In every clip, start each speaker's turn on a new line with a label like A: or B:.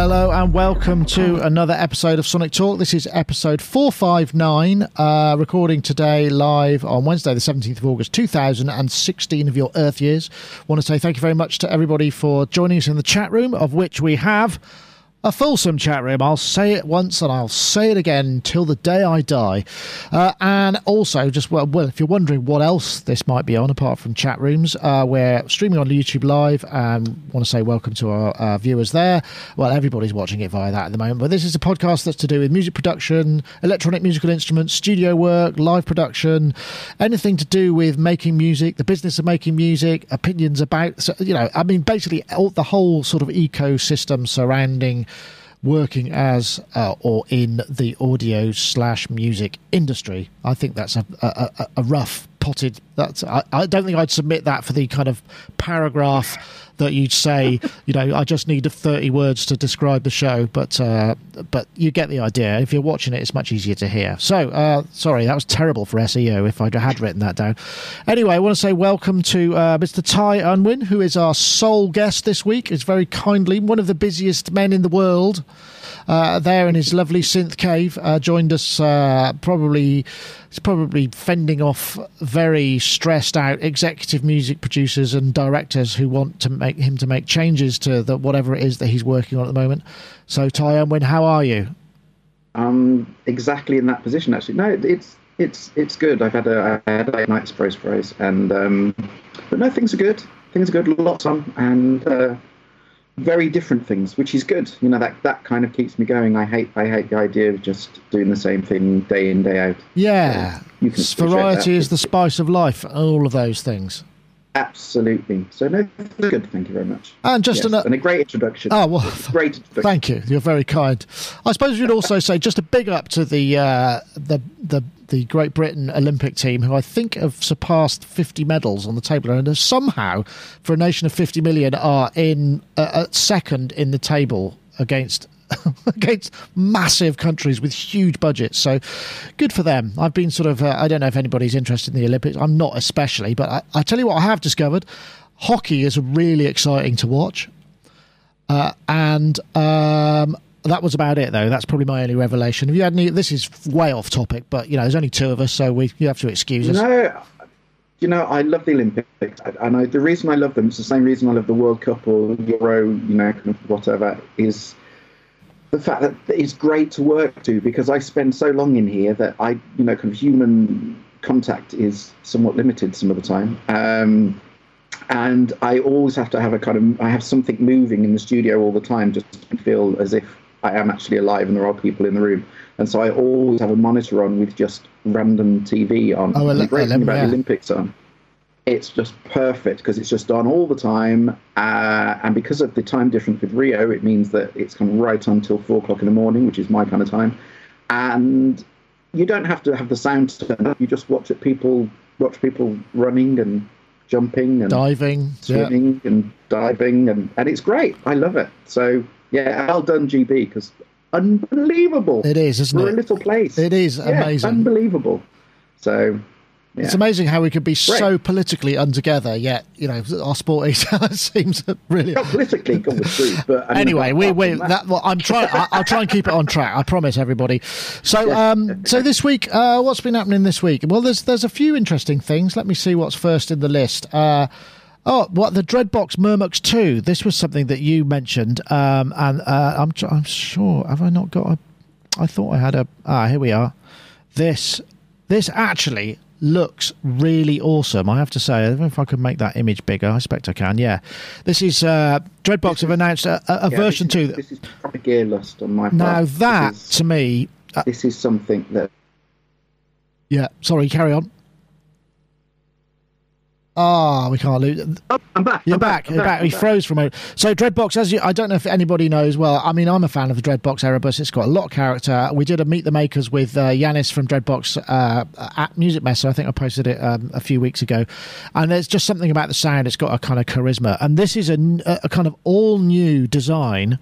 A: Hello and welcome to another episode of Sonic Talk. This is episode 459, uh, recording today live on Wednesday, the 17th of August 2016 of your Earth years. want to say thank you very much to everybody for joining us in the chat room, of which we have a fulsome chat room. I'll say it once and I'll say it again till the day I die. Uh, and also, just well, well, if you're wondering what else this might be on apart from chat rooms, uh, we're streaming on YouTube Live and want to say welcome to our uh, viewers there. Well, everybody's watching it via that at the moment, but this is a podcast that's to do with music production, electronic musical instruments, studio work, live production, anything to do with making music, the business of making music, opinions about, you know, I mean, basically all, the whole sort of ecosystem surrounding working as uh, or in the audio slash music industry. I think that's a, a, a rough potted. That's I, I, don't think I'd submit that for the kind of paragraph that you'd say. You know, I just need thirty words to describe the show, but uh, but you get the idea. If you're watching it, it's much easier to hear. So uh, sorry, that was terrible for SEO. If I had written that down. Anyway, I want to say welcome to uh, Mr. Ty Unwin, who is our sole guest this week. Is very kindly one of the busiest men in the world uh, there in his lovely synth cave. Uh, joined us uh, probably. He's probably fending off very stressed out executive music producers and directors who want to make him to make changes to the, whatever it is that he's working on at the moment. So, Ty Unwin, how are you?
B: Um, exactly in that position. Actually, no, it's it's it's good. I've had a I had a night sprays, and um, but no, things are good. Things are good. Lots on, and uh, very different things, which is good. You know that that kind of keeps me going. I hate I hate the idea of just doing the same thing day in day out.
A: Yeah, so variety is the spice of life. All of those things.
B: Absolutely. So no, good. Thank you very much.
A: And just
B: yes,
A: an,
B: and a great introduction.
A: Oh well,
B: great. Introduction.
A: Thank you. You're very kind. I suppose you'd also say just a big up to the uh, the the the Great Britain Olympic team, who I think have surpassed 50 medals on the table, and somehow, for a nation of 50 million, are in uh, second in the table against against massive countries with huge budgets. So good for them. I've been sort of, uh, I don't know if anybody's interested in the Olympics. I'm not especially, but I, I tell you what, I have discovered hockey is really exciting to watch. Uh, and um, that was about it, though. That's probably my only revelation. Have you had any? This is way off topic, but you know, there's only two of us, so we you have to excuse us.
B: No, you know, I love the Olympics, and I, the reason I love them is the same reason I love the World Cup or Euro, you know, whatever. Is the fact that it's great to work to because I spend so long in here that I, you know, kind of human contact is somewhat limited some of the time. Um, and I always have to have a kind of I have something moving in the studio all the time just to feel as if I am actually alive and there are people in the room. And so I always have a monitor on with just random TV on.
A: Oh,
B: the great
A: thing
B: about the Olympics on, it's just perfect because it's just on all the time. Uh, and because of the time difference with Rio, it means that it's kind of right until four o'clock in the morning, which is my kind of time. And you don't have to have the sound turned up. You just watch it. People watch people running and jumping and
A: diving,
B: swimming
A: yeah.
B: and diving, and and it's great. I love it. So yeah, well done, GB, because unbelievable.
A: It is, isn't
B: For
A: it?
B: a little place.
A: It is
B: yeah,
A: amazing.
B: Unbelievable. So. Yeah.
A: It's amazing how we could be Great. so politically untogether, yet you know our sport seems really
B: not politically gone with truth. But I mean,
A: anyway, we we that, that well, I'm trying. I'll try and keep it on track. I promise everybody. So um, so this week, uh, what's been happening this week? Well, there's there's a few interesting things. Let me see what's first in the list. Uh, Oh, what the Dreadbox Murmux two? This was something that you mentioned, um, and uh, I'm I'm sure have I not got a? I thought I had a. Ah, here we are. This this actually looks really awesome. I have to say, I don't know if I can make that image bigger. I expect I can. Yeah, this is uh, Dreadbox this have announced a, a, a
B: yeah,
A: version
B: this is,
A: two.
B: This is proper gear lust on my part.
A: Now that
B: is,
A: to me,
B: uh, this is something that.
A: Yeah, sorry. Carry on. Ah, oh, we can't lose.
B: Oh, I'm back.
A: You're
B: I'm
A: back.
B: back.
A: You're back.
B: back.
A: He froze for a moment. So Dreadbox, as you, I don't know if anybody knows. Well, I mean, I'm a fan of the Dreadbox Erebus. It's got a lot of character. We did a Meet the Makers with uh, Yanis from Dreadbox uh, at Musikmesse. I think I posted it um, a few weeks ago. And there's just something about the sound. It's got a kind of charisma. And this is a, a kind of all new design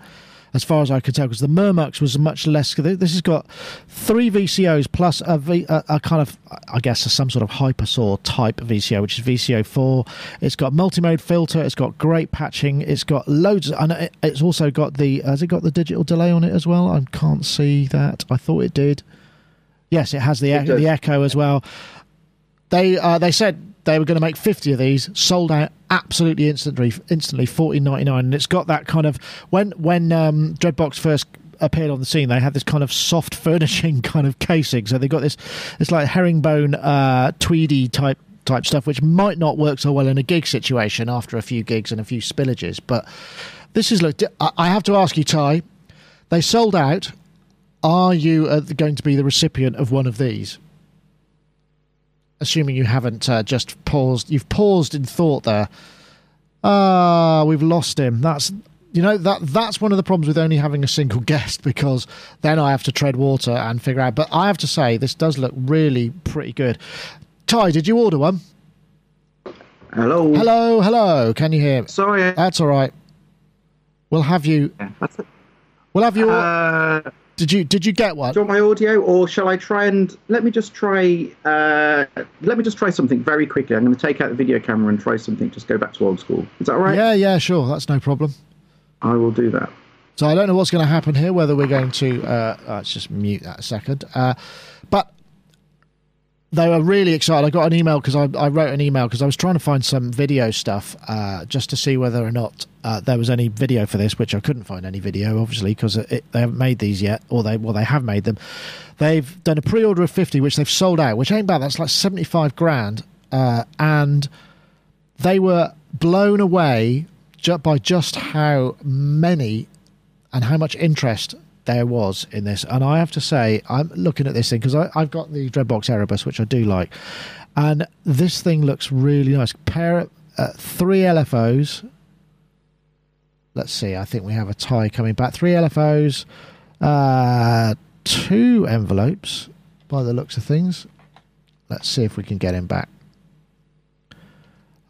A: as far as I could tell, because the Murmux was much less. This has got three VCOs plus a, v, a, a kind of, I guess, some sort of hypersaw type VCO, which is VCO four. It's got multi-mode filter. It's got great patching. It's got loads, and it's also got the. Has it got the digital delay on it as well? I can't see that. I thought it did. Yes, it has the it the echo as well. They uh, they said they were going to make 50 of these, sold out absolutely instantly, instantly, 14.99, and it's got that kind of when when um, Dreadbox first appeared on the scene, they had this kind of soft furnishing kind of casing. So they got this, it's like herringbone, uh, tweedy type type stuff, which might not work so well in a gig situation after a few gigs and a few spillages. But this is look. I have to ask you, Ty. They sold out. Are you uh, going to be the recipient of one of these? Assuming you haven't uh, just paused. You've paused in thought there. Ah, we've lost him. That's you know that that's one of the problems with only having a single guest because then I have to tread water and figure out. But I have to say, this does look really pretty good. Ty, did you order one?
B: Hello.
A: Hello, hello. Can you hear?
B: Sorry.
A: That's all right. We'll have you.
B: Yeah, that's it.
A: We'll have you. Uh, did you did you get one?
B: Do you want my audio, or shall I try and let me just try? Uh, let me just try something very quickly. I'm going to take out the video camera and try something. Just go back to old school. Is that right?
A: Yeah, yeah, sure. That's no problem.
B: I will do that.
A: So I don't know what's going to happen here. Whether we're going to uh, let's just mute that a second. Uh, but they were really excited. I got an email because I, I, wrote an email because I was trying to find some video stuff uh, just to see whether or not uh, there was any video for this, which I couldn't find any video, obviously, because they haven't made these yet, or they well they have made them. They've done a pre-order of fifty, which they've sold out, which ain't bad. That's like seventy-five grand, uh, and they were blown away by just how many and how much interest there was in this. And I have to say, I'm looking at this thing because I've got the Dreadbox Erebus, which I do like, and this thing looks really nice. Pair uh, three LFOs. Let's see. I think we have a Ty coming back. Three LFOs, uh, two envelopes. By the looks of things, let's see if we can get him back.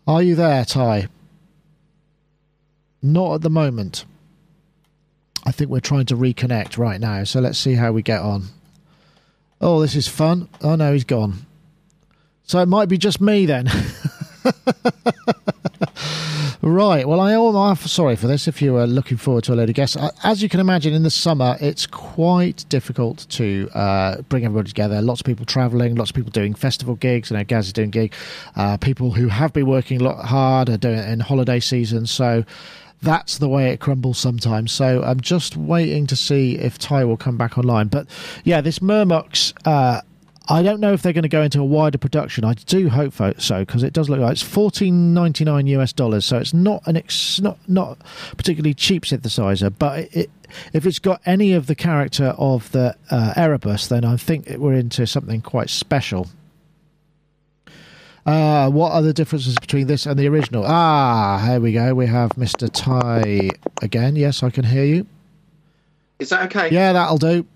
A: Are you there, Ty? Not at the moment. I think we're trying to reconnect right now. So let's see how we get on. Oh, this is fun. Oh no, he's gone. So it might be just me then. right. Well, I am sorry for this. If you were looking forward to a load of guests, as you can imagine, in the summer it's quite difficult to uh, bring everybody together. Lots of people travelling, lots of people doing festival gigs. You know, Gaz is doing gig. Uh, people who have been working a lot hard are doing it in holiday season. So that's the way it crumbles sometimes. So I'm just waiting to see if Ty will come back online. But yeah, this Murmux. Uh, I don't know if they're going to go into a wider production. I do hope so because it does look like it's fourteen ninety nine US dollars. So it's not an ex, not not particularly cheap synthesizer, but it, if it's got any of the character of the uh, Erebus, then I think we're into something quite special. Uh, what are the differences between this and the original? Ah, here we go. We have Mr. Ty again. Yes, I can hear you.
B: Is that okay?
A: Yeah, that'll do.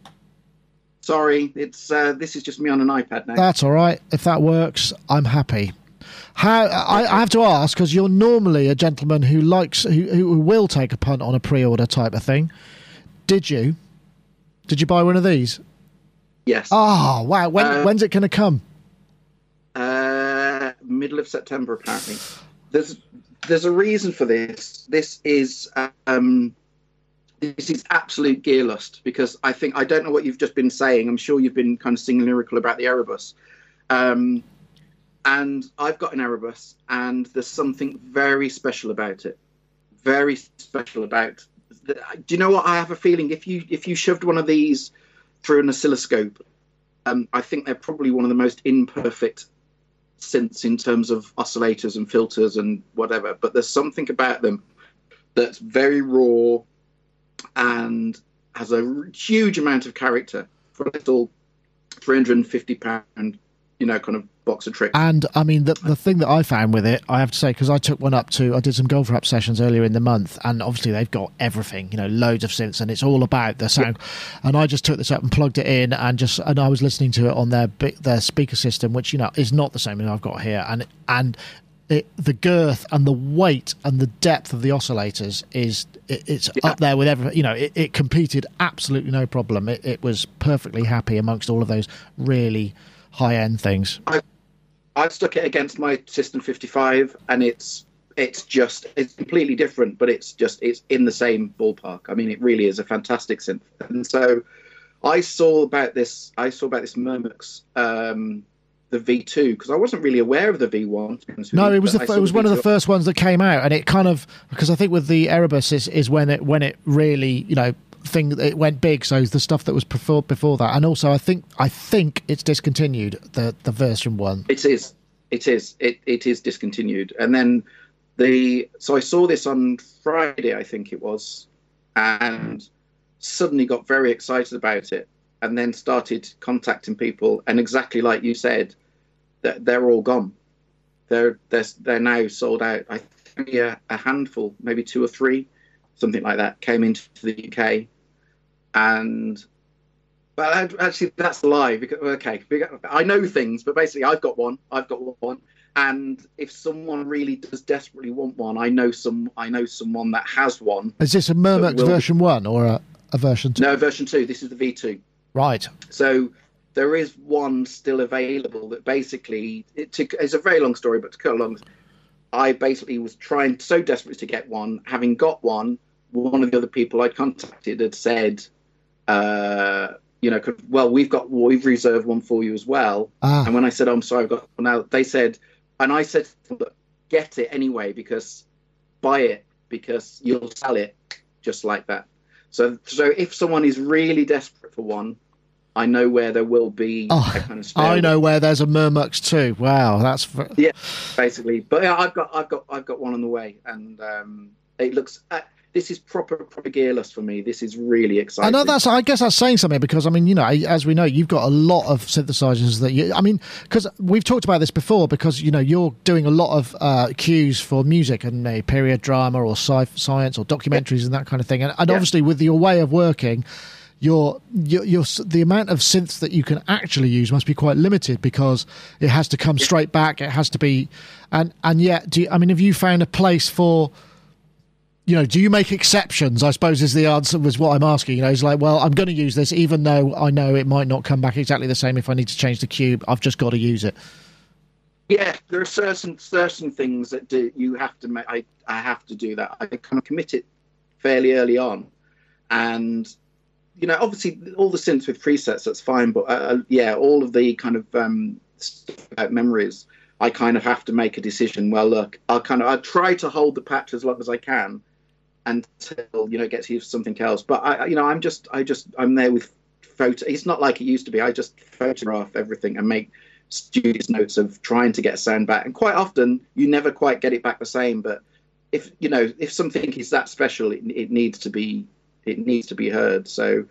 B: Sorry, it's uh, this is just me on an iPad now.
A: That's all right. If that works, I'm happy. How I, I have to ask because you're normally a gentleman who likes who, who will take a punt on a pre-order type of thing. Did you? Did you buy one of these?
B: Yes.
A: Oh wow! When, uh, when's it going to come?
B: Middle of September, apparently. There's there's a reason for this. This is um, this is absolute gear lust because I think I don't know what you've just been saying. I'm sure you've been kind of singing lyrical about the Erebus, um, and I've got an Erebus, and there's something very special about it. Very special about. The, do you know what? I have a feeling if you if you shoved one of these through an oscilloscope, um, I think they're probably one of the most imperfect synths in terms of oscillators and filters and whatever, but there's something about them that's very raw and has a huge amount of character. For a little 350 pound, you know, kind of box of tricks.
A: And I mean, the the thing that I found with it, I have to say, because I took one up to, I did some golf rap sessions earlier in the month, and obviously they've got everything, you know, loads of synths, and it's all about the sound. And I just took this up and plugged it in, and just and I was listening to it on their their speaker system, which you know is not the same as I've got here, and and it, the girth and the weight and the depth of the oscillators is it, it's yeah. up there with every you know it, it competed absolutely no problem it, it, was perfectly happy amongst all of those really high end things.
B: I, i've stuck it against my system 55 and it's it's just it's completely different but it's just it's in the same ballpark. I mean it really is a fantastic synth. And so i saw about this i saw about this murmux um the V2 because I wasn't really aware of the V1.
A: No, it was the, it was one of the first ones that came out, and it kind of because I think with the Erebus is, is when it when it really you know thing it went big. So the stuff that was before before that, and also I think I think it's discontinued the the version one.
B: It is, it is, it it is discontinued, and then the so I saw this on Friday, I think it was, and suddenly got very excited about it and then started contacting people and exactly like you said that they're all gone. They're they're they're now sold out. I think a, a handful, maybe two or three, something like that, came into the UK, and well, actually that's a lie. Because, okay, I know things, but basically I've got one. I've got one, and if someone really does desperately want one, I know some. I know someone that has one.
A: Is this a Murmux version one or a, a version two?
B: No, version two. This is the V two.
A: Right.
B: So there is one still available that basically it took, it's a very long story, but to cut along, I basically was trying so desperately to get one. Having got one, one of the other people I'd contacted had said, uh, you know, well, we've got we've reserved one for you as well. Ah. And when I said, oh, I'm sorry, I've got one out, they said, and I said, get it anyway because buy it because you'll sell it just like that. So, so if someone is really desperate for one, I know where there will be
A: oh, kind of I know where there's a Murmux too. Wow, that's
B: yeah, basically. But yeah, I've got I've got I've got one on the way, and um, it looks. Uh, this is proper proper gearless for me. This is really exciting.
A: I know that's. I guess that's saying something because I mean, you know, as we know, you've got a lot of synthesizers that you. I mean, because we've talked about this before. Because you know, you're doing a lot of uh, cues for music and uh, period drama or sci- science or documentaries yeah. and that kind of thing. And, and yeah. obviously, with your way of working, your, your, your the amount of synths that you can actually use must be quite limited because it has to come straight back. It has to be, and and yet, do you, I mean, have you found a place for? You know, do you make exceptions? I suppose is the answer was what I'm asking. You know, it's like, well, I'm going to use this, even though I know it might not come back exactly the same. If I need to change the cube, I've just got to use it.
B: Yeah, there are certain certain things that do, you have to make. I I have to do that. I kind of commit it fairly early on, and you know, obviously all the synths with presets, that's fine. But uh, uh, yeah, all of the kind of um, memories, I kind of have to make a decision. Well, look, I'll kind of I try to hold the patch as long as I can until you know it gets used something else. But I, you know, I'm just, I just, I'm there with photo. It's not like it used to be. I just photograph everything and make studious notes of trying to get a sound back. And quite often, you never quite get it back the same. But if you know, if something is that special, it, it needs to be it needs to be heard. So,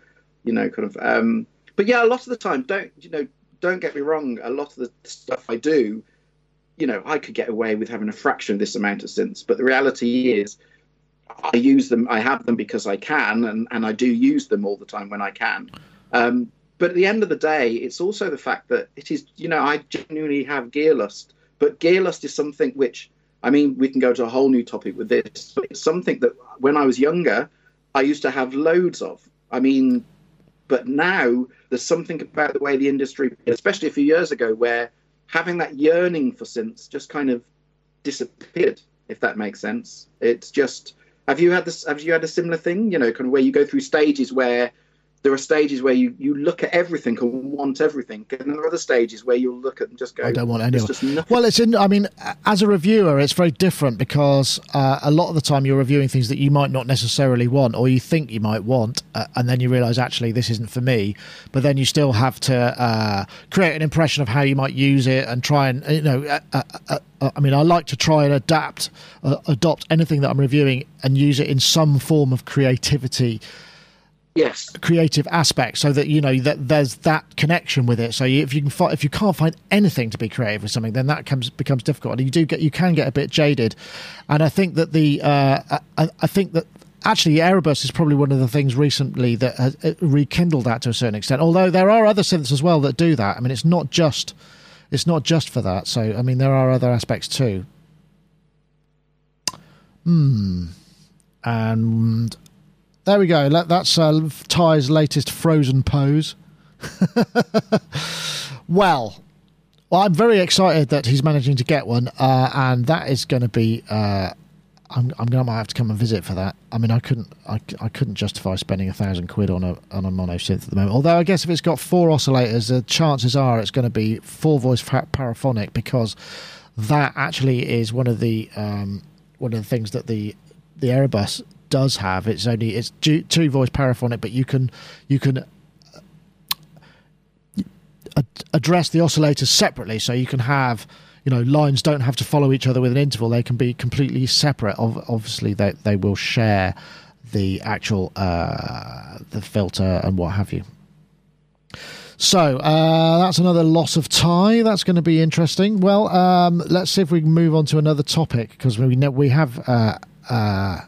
B: you know, kind of. Um, but yeah, a lot of the time, don't you know? Don't get me wrong. A lot of the stuff I do, you know, I could get away with having a fraction of this amount of synths, but the reality is, I use them. I have them because I can, and and I do use them all the time when I can. Um, but at the end of the day, it's also the fact that it is, you know, I genuinely have gear lust. But gear lust is something which, I mean, we can go to a whole new topic with this. But it's something that when I was younger, I used to have loads of. I mean, but now there's something about the way the industry, especially a few years ago, where having that yearning for synths just kind of disappeared. If that makes sense, it's just. Have you had this? Have you had a similar thing? You know, kind of where you go through stages where there are stages where you, you look at everything and want everything, and there are other stages where you'll look at and just go,
A: I don't want anything. Well, it's in. I mean, as a reviewer, it's very different because uh, a lot of the time you're reviewing things that you might not necessarily want or you think you might want, uh, and then you realise actually this isn't for me. But then you still have to uh, create an impression of how you might use it and try and you know. Uh, uh, uh, I mean, I like to try and adapt, adopt anything that I'm reviewing and use it in some form of creativity
B: yes.
A: creative aspect so that you know that there's that connection with it. So if you can find, if you can't find anything to be creative with something then that comes becomes difficult. And you do get you can get a bit jaded. And i think that the uh, I, I, think that actually erebus is probably one of the things recently that has rekindled that to a certain extent. Although there are other synths as well that do that. I mean it's not just it's not just for that. So i mean there are other aspects too. Hmm. And there we go. That's uh, Ty's latest frozen pose. well, well, I'm very excited that he's managing to get one, uh, and that is going to be. Uh, I'm, I'm going to have to come and visit for that. I mean, I couldn't, I, I couldn't justify spending a thousand quid on a on a mono synth at the moment. Although I guess if it's got four oscillators, the chances are it's going to be four voice paraphonic because that actually is one of the um, one of the things that the the Erebus does have. It's only it's two voice paraphonic, but you can you can address the oscillators separately, so you can have you know lines don't have to follow each other with an interval; they can be completely separate. Obviously, they they will share the actual uh, the filter and what have you. So uh, that's another loss of Ty. That's going to be interesting. Well, um, let's see if we can move on to another topic because we know we have uh, uh,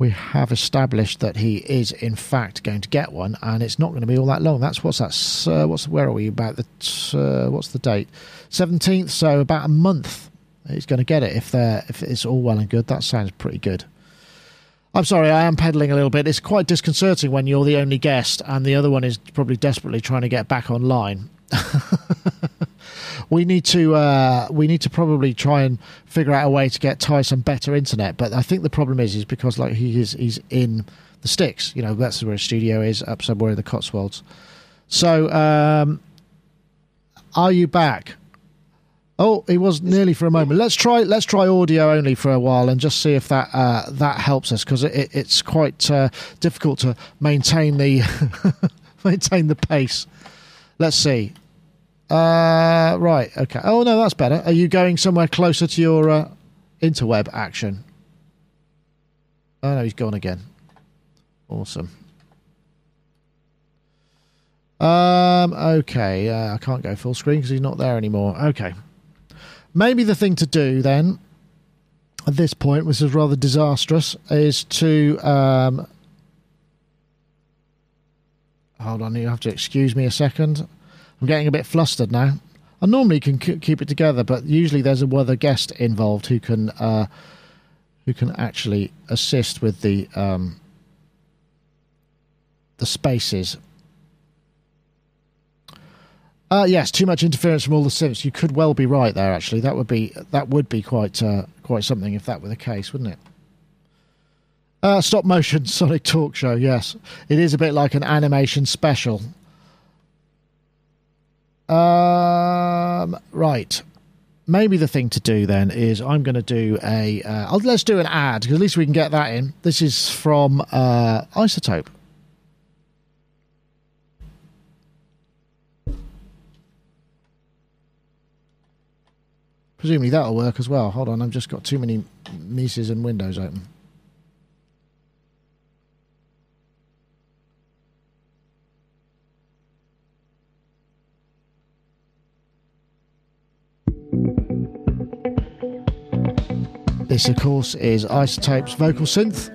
A: we have established that he is in fact going to get one, and it's not going to be all that long. That's what's that? Uh, what's where are we about the uh, what's the date? Seventeenth. So about a month. He's going to get it if they if it's all well and good. That sounds pretty good. I'm sorry, I am peddling a little bit. It's quite disconcerting when you're the only guest and the other one is probably desperately trying to get back online. we need to uh, we need to probably try and figure out a way to get Ty some better internet. But I think the problem is is because like he is he's in the sticks. You know that's where his studio is up somewhere in the Cotswolds. So um, are you back? Oh, he was nearly for a moment. Let's try. Let's try audio only for a while and just see if that uh, that helps us because it, it's quite uh, difficult to maintain the maintain the pace. Let's see. Uh, right. Okay. Oh no, that's better. Are you going somewhere closer to your uh, interweb action? Oh no, he's gone again. Awesome. Um. Okay. Uh, I can't go full screen because he's not there anymore. Okay. Maybe the thing to do then, at this point, which is rather disastrous, is to um. Hold on, you have to excuse me a second. I'm getting a bit flustered now. I normally can c- keep it together, but usually there's a weather guest involved who can uh, who can actually assist with the um, the spaces. Uh, yes, too much interference from all the synths. You could well be right there. Actually, that would be that would be quite uh, quite something if that were the case, wouldn't it? Uh, stop motion Sonic Talk Show. Yes, it is a bit like an animation special. Um, right. Maybe the thing to do then is I'm going to do a. Uh, let's do an ad because at least we can get that in. This is from uh, iZotope. Presumably that'll work as well. Hold on, I've just got too many Mises and windows open. This, of course, is iZotope's Vocal Synth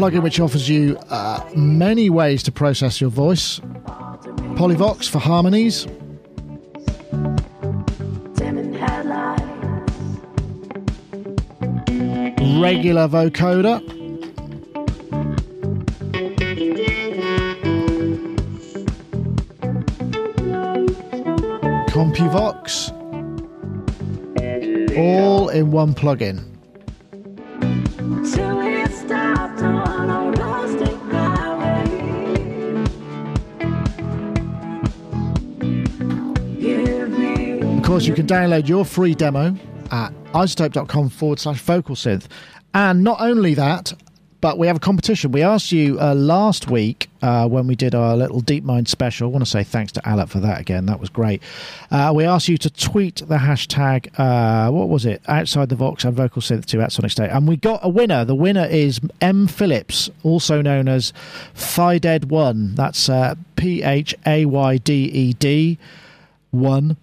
A: plugin which offers you uh, many ways to process your voice. Polyvox for harmonies. Regular vocoder. CompuVox in one plugin. Of course, you can download your free demo at izotope.com forward slash vocal synth. And not only that, but we have a competition. We asked you uh, last week uh, when we did our little Deep Mind special. I want to say thanks to Alec for that again. That was great. Uh, we asked you to tweet the hashtag, uh, what was it? Outside the Vox and Vocal Synth 2 at Sonic State. And we got a winner. The winner is M. Phillips, also known as Phayded1. That's uh, P H A Y D E D 1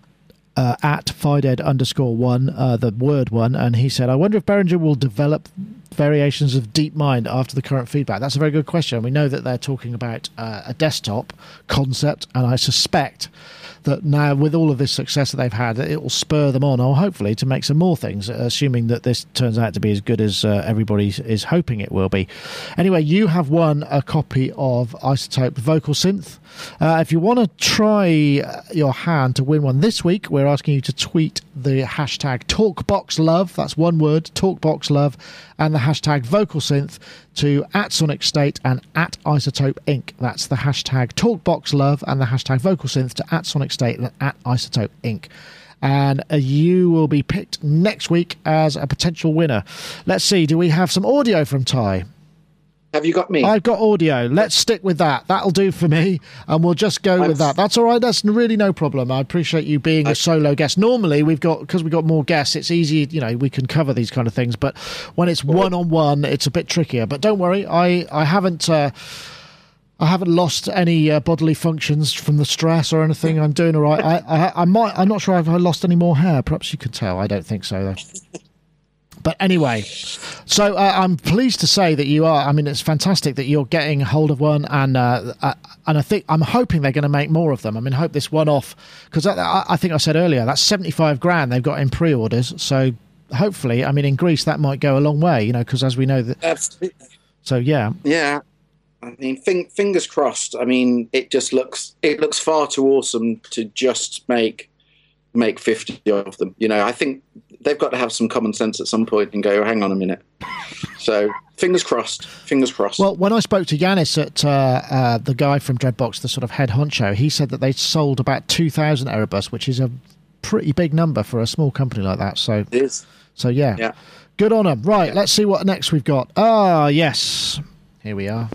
A: uh, at Phayded underscore one, the word one, and he said, I wonder if Behringer will develop variations of DeepMind after the current feedback? That's a very good question. We know that they're talking about uh, a desktop concept, and I suspect that now with all of this success that they've had, it will spur them on, or hopefully to make some more things, assuming that this turns out to be as good as uh, everybody is hoping it will be. Anyway, you have won a copy of iZotope Vocal Synth. Uh, if you want to try uh, your hand to win one this week, we're asking you to tweet the hashtag TalkBoxLove, that's one word, TalkBoxLove, and the hashtag Vocal Synth to at Sonic State and at iZotope Inc. That's the hashtag TalkBoxLove and the hashtag Vocal Synth to at Sonic State at iZotope Inc and uh, you will be picked next week as a potential winner. Let's see, do we have some audio from Ty?
B: Have you got me?
A: I've got audio. Let's stick with that. That'll do for me, and we'll just go I've... with that. That's all right. That's really no problem. I appreciate you being I... a solo guest. Normally, we've got because we've got more guests. It's easy, you know, we can cover these kind of things. But when it's one on one, it's a bit trickier. But don't worry, I I haven't. Uh, I haven't lost any uh, bodily functions from the stress or anything. I'm doing all right. I, I, I might. I'm not sure if I lost any more hair. Perhaps you could tell. I don't think so though. But anyway, so uh, I'm pleased to say that you are. I mean, it's fantastic that you're getting hold of one, and uh, uh, and I think I'm hoping they're going to make more of them. I mean, hope this one off because I, I, think I said earlier that's 75 grand they've got in pre-orders. So hopefully, I mean, in Greece that might go a long way, you know, because as we know that.
B: Absolutely.
A: So yeah.
B: Yeah. I mean, fingers crossed. I mean, it just looks it looks far too awesome to just make make 50 of them. You know, I think they've got to have some common sense at some point and go, hang on a minute. So fingers crossed. Fingers crossed.
A: Well, when I spoke to Yanis at uh, uh, the guy from Dreadbox, the sort of head honcho, he said that they sold about 2,000 Erebus, which is a pretty big number for a small company like that. So
B: it is.
A: So yeah.
B: Yeah.
A: Good on them. Right, yeah. let's see what next we've got. Ah, yes. Here we are.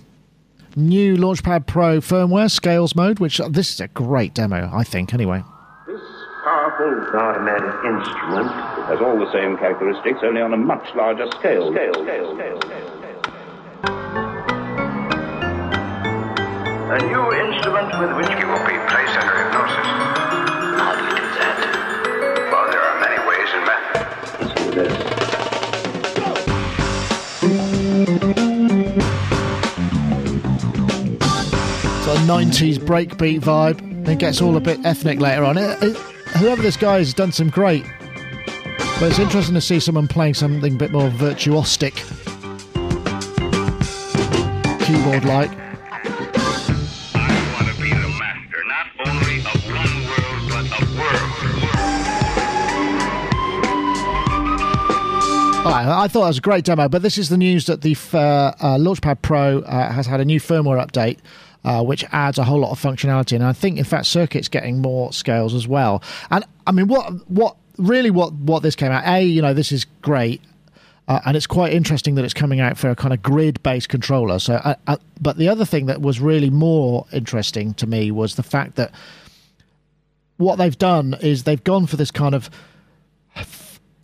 A: New Launchpad Pro firmware, scales mode, which uh, this is a great demo, I think, anyway This
C: powerful automatic instrument. Has all the same characteristics, only on a much larger scale. scale, scale, scale, scale.
D: A new instrument with which you will be placed under hypnosis.
E: How do you do that?
D: Well, there are many ways and methods.
C: Listen to this.
A: A 90s breakbeat vibe. It gets all a bit ethnic later on. It, it, whoever this guy has done some great. But it's interesting to see someone playing something a bit more virtuosic, keyboard like. I thought that was a great demo, but this is the news that the uh, uh, Launchpad Pro uh, has had a new firmware update uh, which adds a whole lot of functionality. And I think, in fact, Circuit's getting more scales as well. And I mean, what what really what what this came out? A, you know, this is great. Uh, and it's quite interesting that it's coming out for a kind of grid-based controller. So, uh, uh, but the other thing that was really more interesting to me was the fact that what they've done is they've gone for this kind of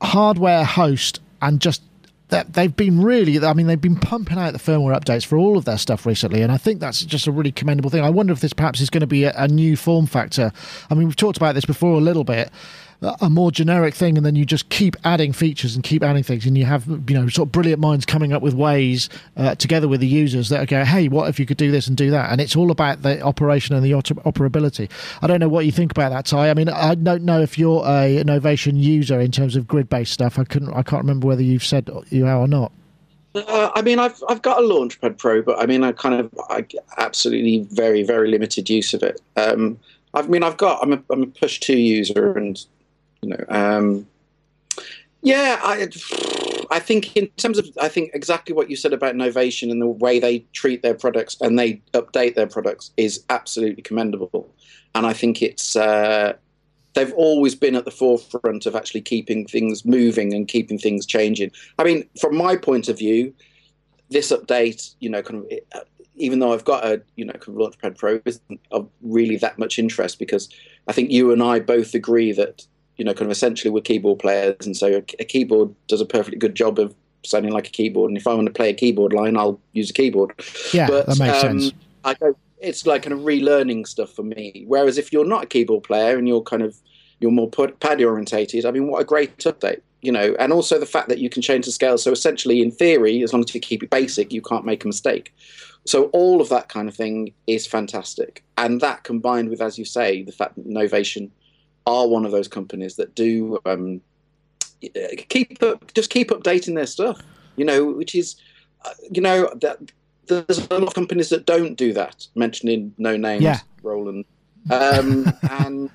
A: hardware host and just that they've been really i mean they've been pumping out the firmware updates for all of their stuff recently and i think that's just a really commendable thing. I wonder if this perhaps is going to be a, a new form factor. I mean we've talked about this before a little bit a more generic thing and then you just keep adding features and keep adding things. And you have you know sort of brilliant minds coming up with ways uh, together with the users that go hey what if you could do this and do that? And it's all about the operation and the operability. I don't know what you think about that ty. I mean i don't know if you're a Novation user in terms of grid based stuff. I couldn't i can't remember whether you've said you are or not.
B: Uh, I mean, I've I've got a Launchpad Pro, but I mean, I kind of I absolutely very very limited use of it. Um, I mean, I've got I'm a I'm a push two user, and you know, um, yeah, I, I think in terms of, I think exactly what you said about Novation and the way they treat their products and they update their products is absolutely commendable. And I think it's, uh, they've always been at the forefront of actually keeping things moving and keeping things changing. I mean, from my point of view, this update, you know, kind of, even though I've got a, you know, kind of Launchpad Pro, isn't of really that much interest because I think you and I both agree that you know, kind of essentially we're keyboard players, and so a, keyboard does a perfectly good job of sounding like a keyboard. And if I want to play a keyboard line, I'll use a keyboard.
A: Yeah, but, that makes um, sense.
B: I go, it's like kind of relearning stuff for me. Whereas if you're not a keyboard player and you're kind of you're more pad orientated, I mean, what a great update! you know, and also the fact that you can change the scale. So essentially, in theory, as long as you keep it basic, you can't make a mistake. So all of that kind of thing is fantastic, and that combined with, as you say, the fact that Novation are one of those companies that do um, keep up, just keep updating their stuff. You know, which is, uh, you know, that there's a lot of companies that don't do that. Mentioning no names,
A: Yeah.
B: Roland, um, and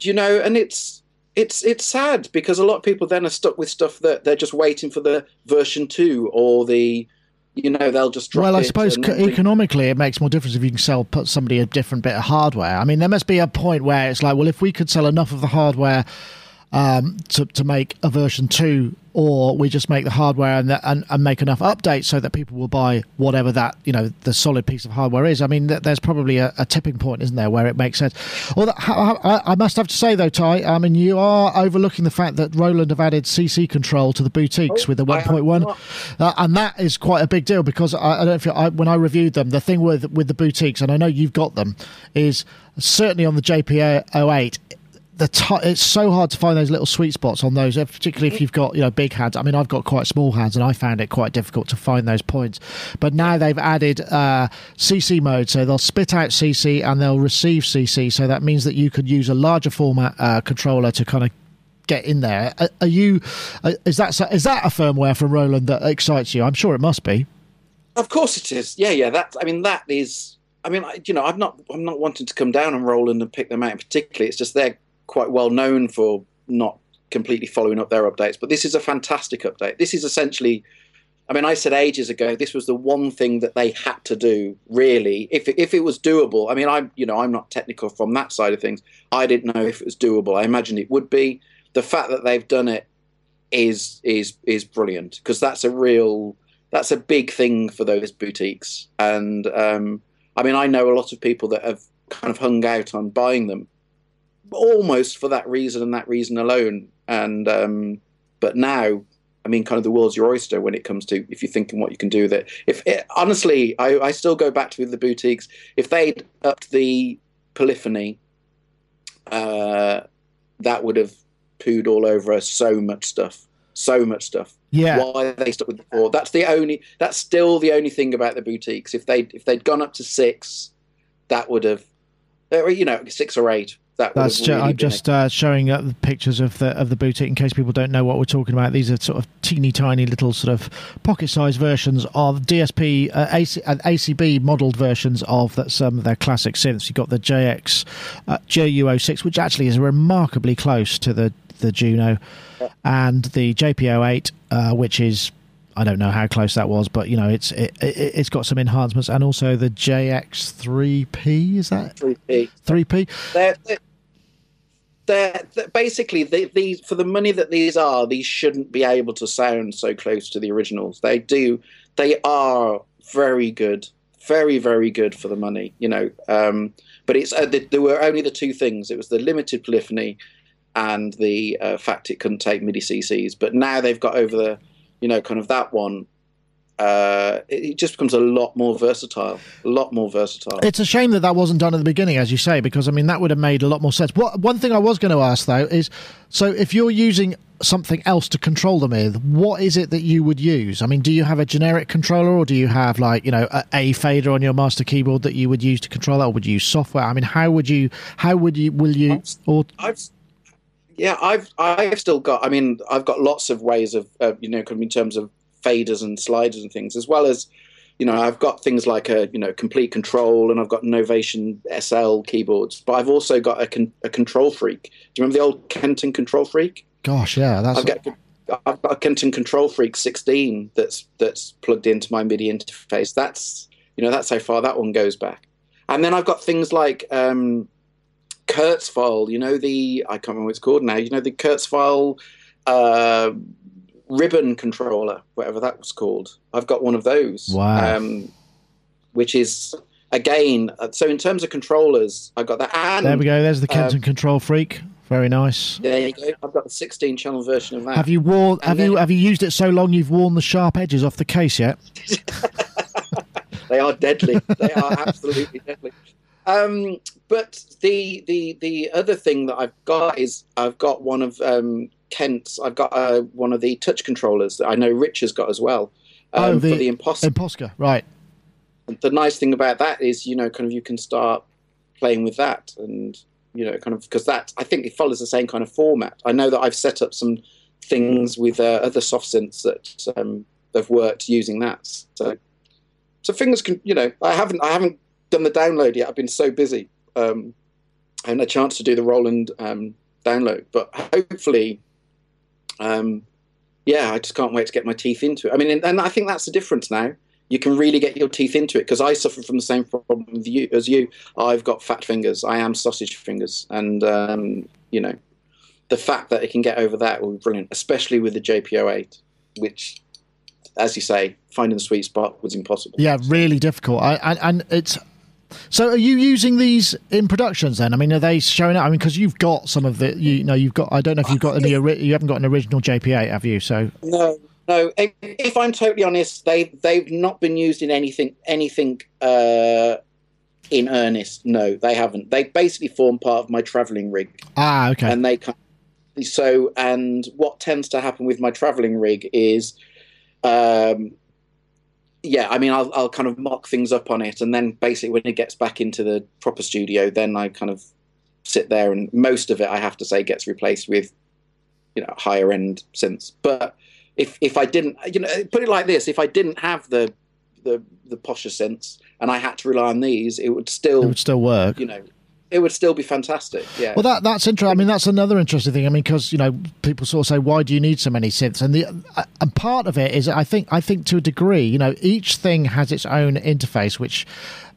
B: you know, and it's it's it's sad because a lot of people then are stuck with stuff that they're just waiting for the version two or the, you know, they'll just drop
A: Well, I suppose co- economically it makes more difference if you can sell put somebody a different bit of hardware. I mean, there must be a point where it's like, well, if we could sell enough of the hardware um, to to make a version two, or we just make the hardware and, the, and and make enough updates so that people will buy whatever that you know the solid piece of hardware is. I mean, th- there's probably a, a tipping point, isn't there, where it makes sense. Although I, I- I must have to say though, Ty, I mean, you are overlooking the fact that Roland have added CC control to the boutiques
B: Oh,
A: with the 1.1. Uh, and that is quite a big deal because I, I don't know if you, I, when I reviewed them, the thing with with the boutiques, and I know you've got them, is certainly on the JP08. The t- it's so hard to find those little sweet spots on those, particularly if you've got you know big hands. I mean, I've got quite small hands, and I found it quite difficult to find those points. But now they've added uh, CC mode, so they'll spit out CC and they'll receive CC. So that means that you could use a larger format uh, controller to kind of get in there. Are, are you? uh, Is that is that a firmware from Roland that excites you? I'm sure it must be.
B: Of course it is. Yeah, yeah. That I mean, that is. I mean, I- you know, I'm not. I'm not wanting to come down on Roland and pick them out particularly. It's just they're quite well known for not completely following up their updates. But this is a fantastic update. This is essentially. I mean, I said ages ago this was the one thing that they had to do. Really, if it, if it was doable. I mean, I'm you know I'm not technical from that side of things. I didn't know if it was doable. I imagined it would be. The fact that they've done it is is is brilliant because that's a real that's a big thing for those boutiques. And um, I mean, I know a lot of people that have kind of hung out on buying them almost for that reason and that reason alone. And um, but now, I mean, kind of the world's your oyster when it comes to if you're thinking what you can do with it. If it, honestly, I, I still go back to the boutiques. If they'd upped the polyphony, uh, that would have pooed all over us so much stuff. So much stuff
A: Yeah.
B: why they stuck with the four. That's the only. That's still the only thing about the boutiques. If they if they'd gone up to six, that would have, or, you know, six or eight. That
A: That's ju-
B: really
A: I'm just uh, showing up the pictures of the of the boutique in case people don't know what we're talking about. These are sort of teeny tiny little sort of pocket-sized versions of DSP uh, AC, and ACB modelled versions of that, some of their classic synths. You've got the JX uh, JU06, which actually is remarkably close to the the Juno, and the JP08, uh, which is I don't know how close that was, but you know it's it, it, it's got some enhancements, and also the JX3P. Is that
B: three P.
A: 3P?
B: They're, they're, they're, they're basically they, these for the money that these are. These shouldn't be able to sound so close to the originals. They do. They are very good, very very good for the money. You know, um, but it's uh, the, there were only the two things. It was the limited polyphony and the uh, fact it couldn't take MIDI CCs. But now they've got over the, you know, kind of that one. Uh, it, it just becomes a lot more versatile. A lot more versatile.
A: It's a shame that that wasn't done at the beginning, as you say, because I mean that would have made a lot more sense. What one thing I was going to ask though is, so if you're using something else to control them with, what is it that you would use? I mean, do you have a generic controller, or do you have like you know a, a fader on your master keyboard that you would use to control that, or would you use software? I mean, how would you? How would you? Will you? Or
B: I've yeah, I've I've still got. I mean, I've got lots of ways of uh, you know, in terms of faders and sliders and things, as well as you know, I've got things like a you know complete control, and I've got Novation SL keyboards, but I've also got a, con- a control freak. Do you remember the old Kenton control freak?
A: gosh, yeah, that's
B: I've got I've got a Kenton Control Freak 16 that's that's plugged into my MIDI interface. That's you know that's how far that one goes back. And then I've got things like um, Kurzweil. You know the I can't remember what it's called now. You know the Kurzweil uh, ribbon controller, whatever that was called. I've got one of those.
A: Wow.
B: Um, which is again uh, so in terms of controllers, I've got that. And
A: there we go. There's the
B: um,
A: Kenton Control Freak. Very nice.
B: There you go. I've got the 16 channel version of that.
A: Have you worn? Have you have you used it so long you've worn the sharp edges off the case yet?
B: They are deadly. they are absolutely deadly. Um, but the the the other thing that I've got is I've got one of um, Kent's. I've got uh, one of the touch controllers that I know Rich has got as well. Um,
A: oh, the,
B: for the imposter.
A: Imposca, right?
B: the nice thing about that is, you know, kind of you can start playing with that, and you know, kind of because that I think it follows the same kind of format. I know that I've set up some things with uh, other soft synths that um, have worked using that. So, so fingers can, you know, I haven't I haven't done the download yet. I've been so busy. Um, I haven't had a chance to do the Roland um, download, but hopefully, um, yeah, I just can't wait to get my teeth into it. I mean, and, and I think that's the difference now. You can really get your teeth into it because I suffer from the same problem you, as you. I've got fat fingers. I am sausage fingers, and um, you know, the fact that it can get over that will be brilliant, especially with the JP08, which, as you say, finding the sweet spot was impossible.
A: Yeah, really difficult. I, and, and it's so are you using these in productions then? I mean, are they showing up? I mean, because you've got some of the, you, know, you've got. I don't know if you've got any. You haven't got an original JP8, have you? So
B: no, no. If, if I'm totally honest, they they've not been used in anything anything uh, in earnest. No, they haven't. They basically form part of my traveling rig.
A: Ah, okay.
B: And they come. so and what tends to happen with my traveling rig is. Um, yeah, I mean, I'll, I'll kind of mock things up on it, and then basically when it gets back into the proper studio, then I kind of sit there, and most of it, I have to say, gets replaced with, you know, higher end synths. But if if I didn't, you know, put it like this: if I didn't have the the the posher synths, and I had to rely on these, it would still
A: it would still work.
B: You know, it would still be fantastic. Yeah.
A: Well, that that's interesting. I mean, that's another interesting thing. I mean, because you know, people sort of say, "Why do you need so many synths?" And the uh, and part of it is, I think, I think to a degree, you know, each thing has its own interface, which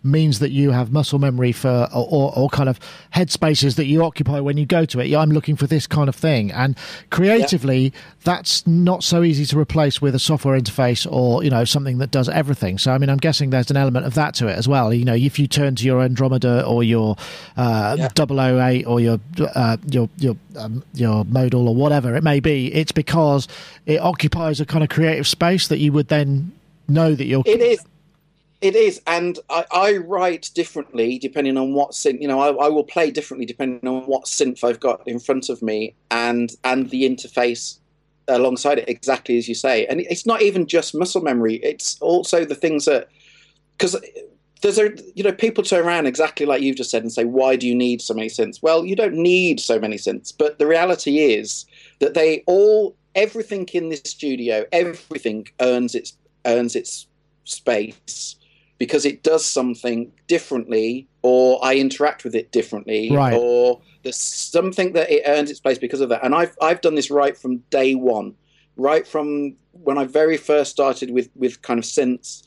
A: means that you have muscle memory for or, or, or, kind of headspaces that you occupy when you go to it. Yeah, I'm looking for this kind of thing, and creatively, yeah. that's not so easy to replace with a software interface or you know something that does everything. So I mean, I'm guessing there's an element of that to it as well. You know, if you turn to your Andromeda or your uh, yeah. 008 or your uh, your your um, your modal or whatever it may be, it's because it occupies a kind of creative space that you would then know that you're.
B: It is it is, and I, I, write differently depending on what synth. You know, I, I, will play differently depending on what synth I've got in front of me, and and the interface alongside it. Exactly as you say, and it's not even just muscle memory. It's also the things that because there's a you know people turn around exactly like you've just said and say, why do you need so many synths? Well, you don't need so many synths, but the reality is that they all everything in this studio, everything earns its earns its space because it does something differently or I interact with it differently
A: right.
B: or there's something that it earns its place because of that. And I've I've done this right from day one. Right from when I very first started with with kind of synths,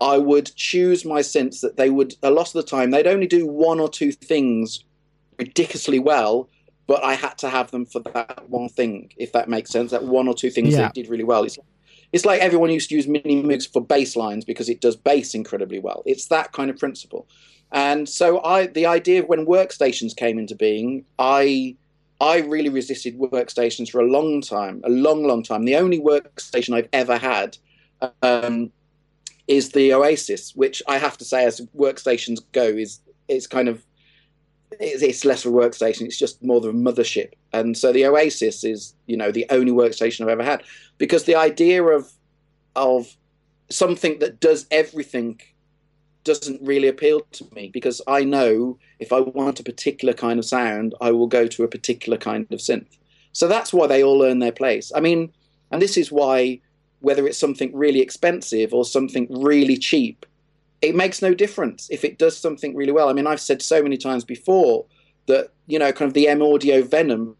B: I would choose my synths that they would a lot of the time they'd only do one or two things ridiculously well, but I had to have them for that one thing, if that makes sense. That one or two things yeah. they did really well. It's it's like everyone used to use mini moogs for bass lines because it does bass incredibly well. It's that kind of principle. And so I the idea of when workstations came into being, I I really resisted workstations for a long time, a long, long time. The only workstation I've ever had um, is the Oasis, which I have to say, as workstations go, is it's kind of it's, it's less of a workstation. It's just more of a mothership. And so the Oasis is, you know, the only workstation I've ever had because the idea of of something that does everything doesn't really appeal to me because I know if I want a particular kind of sound, I will go to a particular kind of synth. So that's why they all earn their place. I mean, and this is why whether it's something really expensive or something really cheap, it makes no difference if it does something really well. I mean, I've said so many times before that you know, kind of the M Audio Venom.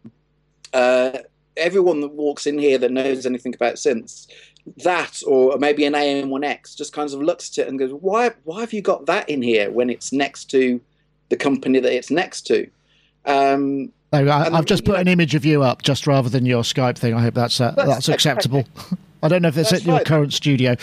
B: Uh, everyone that walks in here that knows anything about synths, that or maybe an AN1X, just kind of looks at it and goes, "Why? Why have you got that in here when it's next to the company that it's next to?" Um,
A: I, have just put know, an image of you up, just rather than your Skype thing. I hope that's uh, that's, that's acceptable. I don't know if it's at your current studio.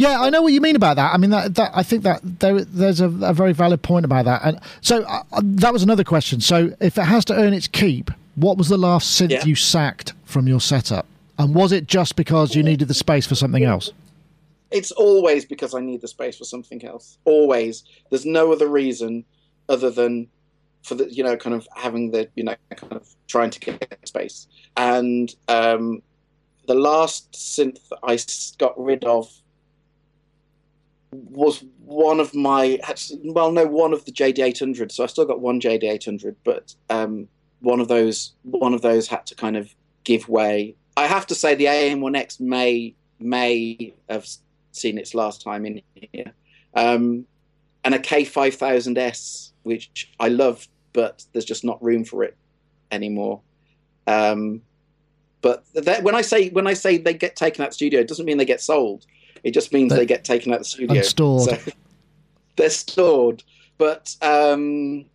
A: Yeah, I know what you mean about that. I mean, that, that I think that there, there's a, a, very valid point about that. And so uh, uh, that was another question. So if it has to earn its keep, what was the last synth yeah. you sacked from your setup? And was it just because you needed the space for something else?
B: It's always because I need the space for something else. Always. There's no other reason other than for the you know kind of having the you know kind of trying to get space. And um, the last synth I got rid of was one of my well no one of the JD800 so I still got one JD800 but um, one of those one of those had to kind of give way. I have to say the AN1X may may have seen its last time in here. Um, and a K5000S which I love but there's just not room for it anymore. Um, but that, when I say when I say they get taken out studio it doesn't mean they get sold it just means
A: They-
B: they get taken out of the studio.
A: Stored.
B: So, they're stored. But um,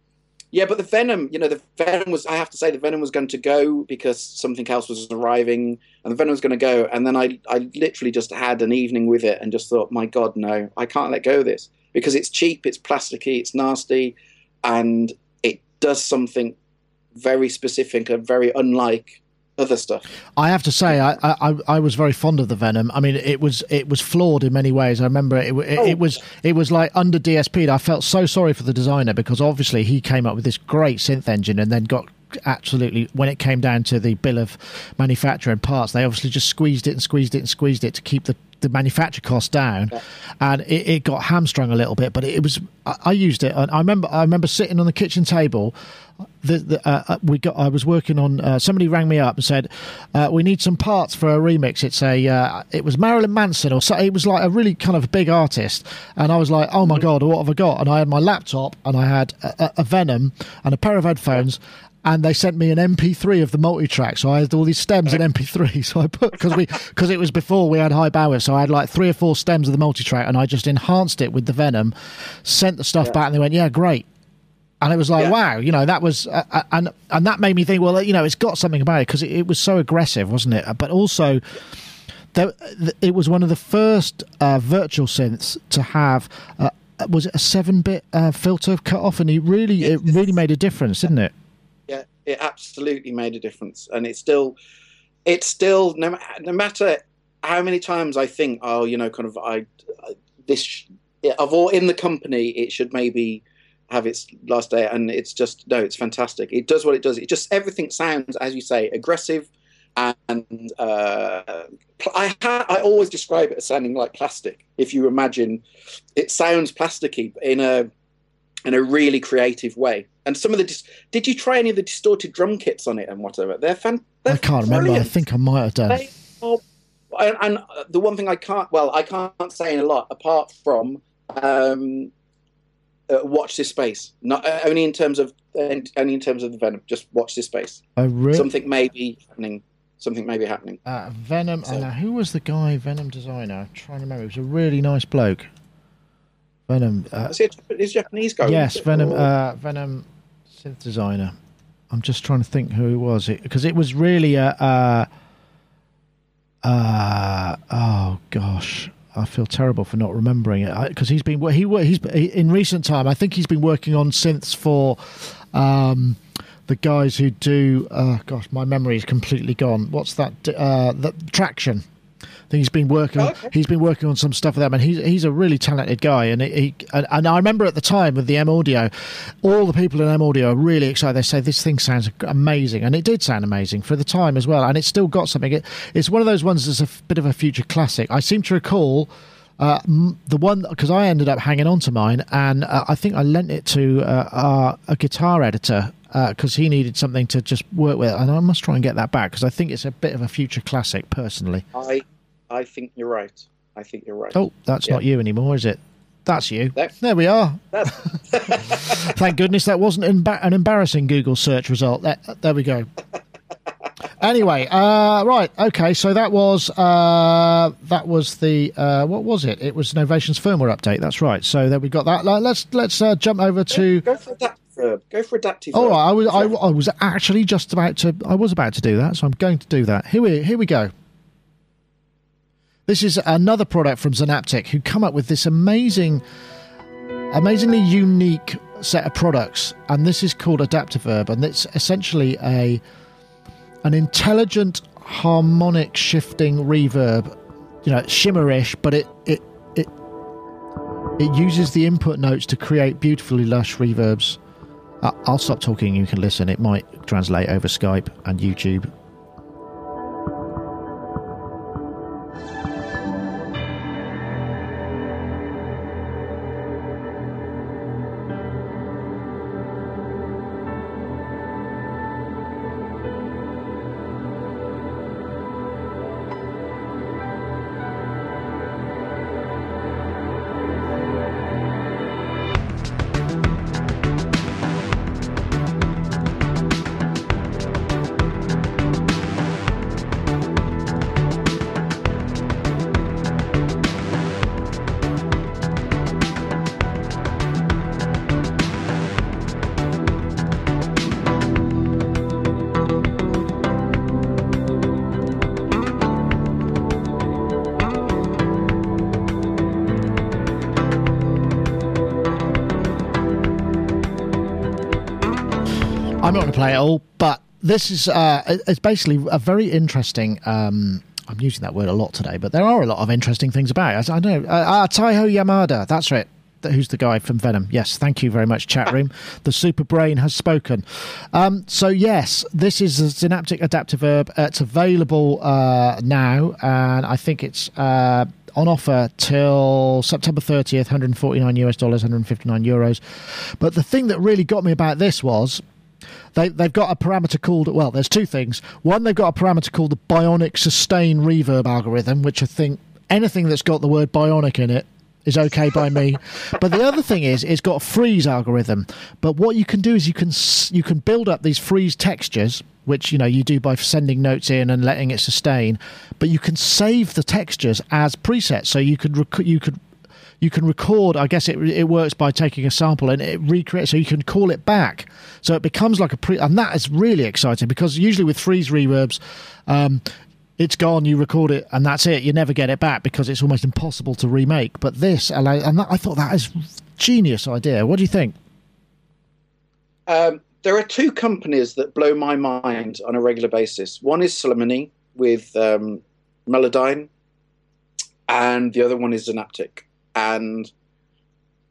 B: yeah, but the Venom, you know, the Venom was. I have to say, the Venom was going to go because something else was arriving, and the Venom was going to go. And then I, I literally just had an evening with it and just thought, my God, no, I can't let go of this because it's cheap, it's plasticky, it's nasty, and it does something very specific and very unlike other stuff.
A: I have to say, I, I I was very fond of the Venom. I mean, it was it was flawed in many ways. I remember it it,
B: Oh.
A: it was it was like under DSP. I felt so sorry for the designer because obviously he came up with this great synth engine and then got absolutely when it came down to the bill of manufacture and parts, they obviously just squeezed it and squeezed it and squeezed it to keep the the manufacture cost down, and it, it got hamstrung a little bit. But it was I, I used it, and I remember I remember sitting on the kitchen table the, the, uh, uh, we got. I was working on. Uh, somebody rang me up and said, uh, "We need some parts for a remix." It's a. Uh, it was Marilyn Manson or so. It was like a really kind of big artist, and I was like, "Oh my god, what have I got?" And I had my laptop, and I had a, a, a Venom and a pair of headphones. And they sent me an MP3 of the multi-track, so I had all these stems in MP3. So I put because we because it was before we had high bandwidth, so I had like three or four stems of the multi-track, and I just enhanced it with the Venom, sent the stuff back, and they went, "Yeah, great." and it was like
B: Yeah.
A: wow you know that was uh, uh, and and that made me think well you know it's got something about it because it, it was so aggressive wasn't it? But also there, it was one of the first uh, virtual synths to have uh, was it a 7-bit uh, filter cut off? And it really it really made a difference didn't it?
B: yeah, it absolutely made a difference, and it's still, it's still no, no matter how many times I think, oh, you know, kind of, I, I this of all in the company, it should maybe have its last day, and it's just no, it's fantastic. It does what it does. It just everything sounds, as you say, aggressive, and uh, I ha- I always describe it as sounding like plastic. If you imagine, it sounds plasticky in a in a really creative way. And some of the dis- did you try any of the distorted drum kits on it and whatever? They're fan. They're
A: i can't remember i think i might have done
B: are, and, and the one thing I can't well I can't say a lot apart from um, uh, watch this space. Not uh, only in terms of uh, only in terms of the venom. Just watch this space.
A: oh really
B: Something may be happening. Something may be happening.
A: uh, venom
B: So-
A: and now who was the guy venom designer i'm trying to remember he was a really nice bloke venom uh,
B: Is it is Japanese guy?
A: Yes. Venom. Uh, Venom synth designer. I'm just trying to think who it was. Because it, was really a. Uh, uh, oh gosh, I feel terrible for not remembering it. Because he's been he he's in recent time. I think he's been working on synths for. Um, the guys who do, uh, gosh, my memory is completely gone. What's that? Uh, the Tracktion. I think he's been working.
B: Oh,
A: on,
B: okay.
A: He's been working on some stuff with them, and he's he's a really talented guy. And he and, and I remember at the time with the M Audio, all the people in M Audio are really excited. They say this thing sounds amazing, and it did sound amazing for the time as well. And it's still got something. It, it's one of those ones that's a bit of a future classic. I seem to recall. Uh, the one because I ended up hanging on to mine, and uh, I think I lent it to uh, our, a guitar editor because he needed something to just work with, and I must try and get that back because I think it's a bit of a future classic, personally.
B: I I think you're right. I think you're right.
A: Oh, that's
B: Yeah.
A: not you anymore, is it? That's you. There we are. Thank goodness that wasn't emba- an embarrassing Google search result. There, there we go. Anyway, uh, right, okay. So that was uh, that was the uh, what was it? It was Novation's firmware update. That's right. So there we got that. Let's let's uh, jump over to.
B: go for adaptive verb. Go for adaptive.
A: All right, I was I, I was actually just about to I was about to do that, so I'm going to do that. Here we here we go. This is another product from Zynaptiq who come up with this amazing, amazingly unique set of products, and this is called Adaptive Verb, and it's essentially a an intelligent harmonic shifting reverb. You know, shimmerish, but it it it it uses the input notes to create beautifully lush reverbs. I'll stop talking. You can listen. It might translate over Skype and YouTube. I'm not going to play it all, but this is uh, it's basically a very interesting. Um, I'm using that word a lot today, but there are a lot of interesting things about it. I, I know. Uh, uh, Taiho Yamada, that's right. Who's the guy from Venom? Yes, thank you very much, chat room. the super brain has spoken. Um, so yes, this is a Zynaptiq adaptive verb. Uh, it's available uh, now, and I think it's uh, on offer till September 30th, 149 US dollars, 159 euros. But the thing that really got me about this was they, they've got a parameter called well there's two things. One they've got a parameter called the bionic sustain reverb algorithm which i think anything that's got the word bionic in it is okay by me. But the other thing is it's got a freeze algorithm. But what you can do is you can you can build up these freeze textures which you know you do by sending notes in and letting it sustain. But you can save the textures as presets. So you could rec- you could you can record. I guess it it works by taking a sample and it recreates, so you can call it back. So it becomes like a pre, and that is really exciting because usually with freeze reverbs, um, it's gone. You record it and that's it. You never get it back because it's almost impossible to remake. But this, and that, I thought that is genius idea. What do you think?
B: Um, there are two companies that blow my mind on a regular basis. One is Celemony with um, Melodyne, and the other one is Zynaptiq. And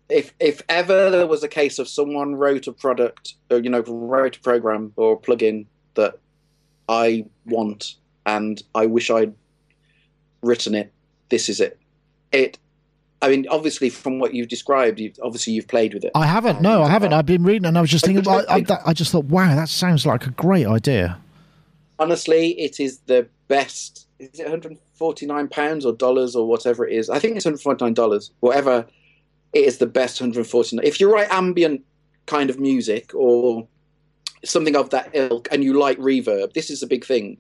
B: if if ever there was a case of someone wrote a product, or you know, wrote a program or a plugin that I want and I wish I'd written it, this is it. It. I mean, obviously, from what you've described, you obviously you've played with it.
A: I haven't. No, I haven't. I've been reading and I was just thinking. I, I, I just thought, wow, that sounds like a great idea.
B: honestly, it is the best. Is it 149 pounds or dollars or whatever it is? I think it's 149 dollars. Whatever, it is the best 149. If you write ambient kind of music or something of that ilk, and you like reverb, this is a big thing.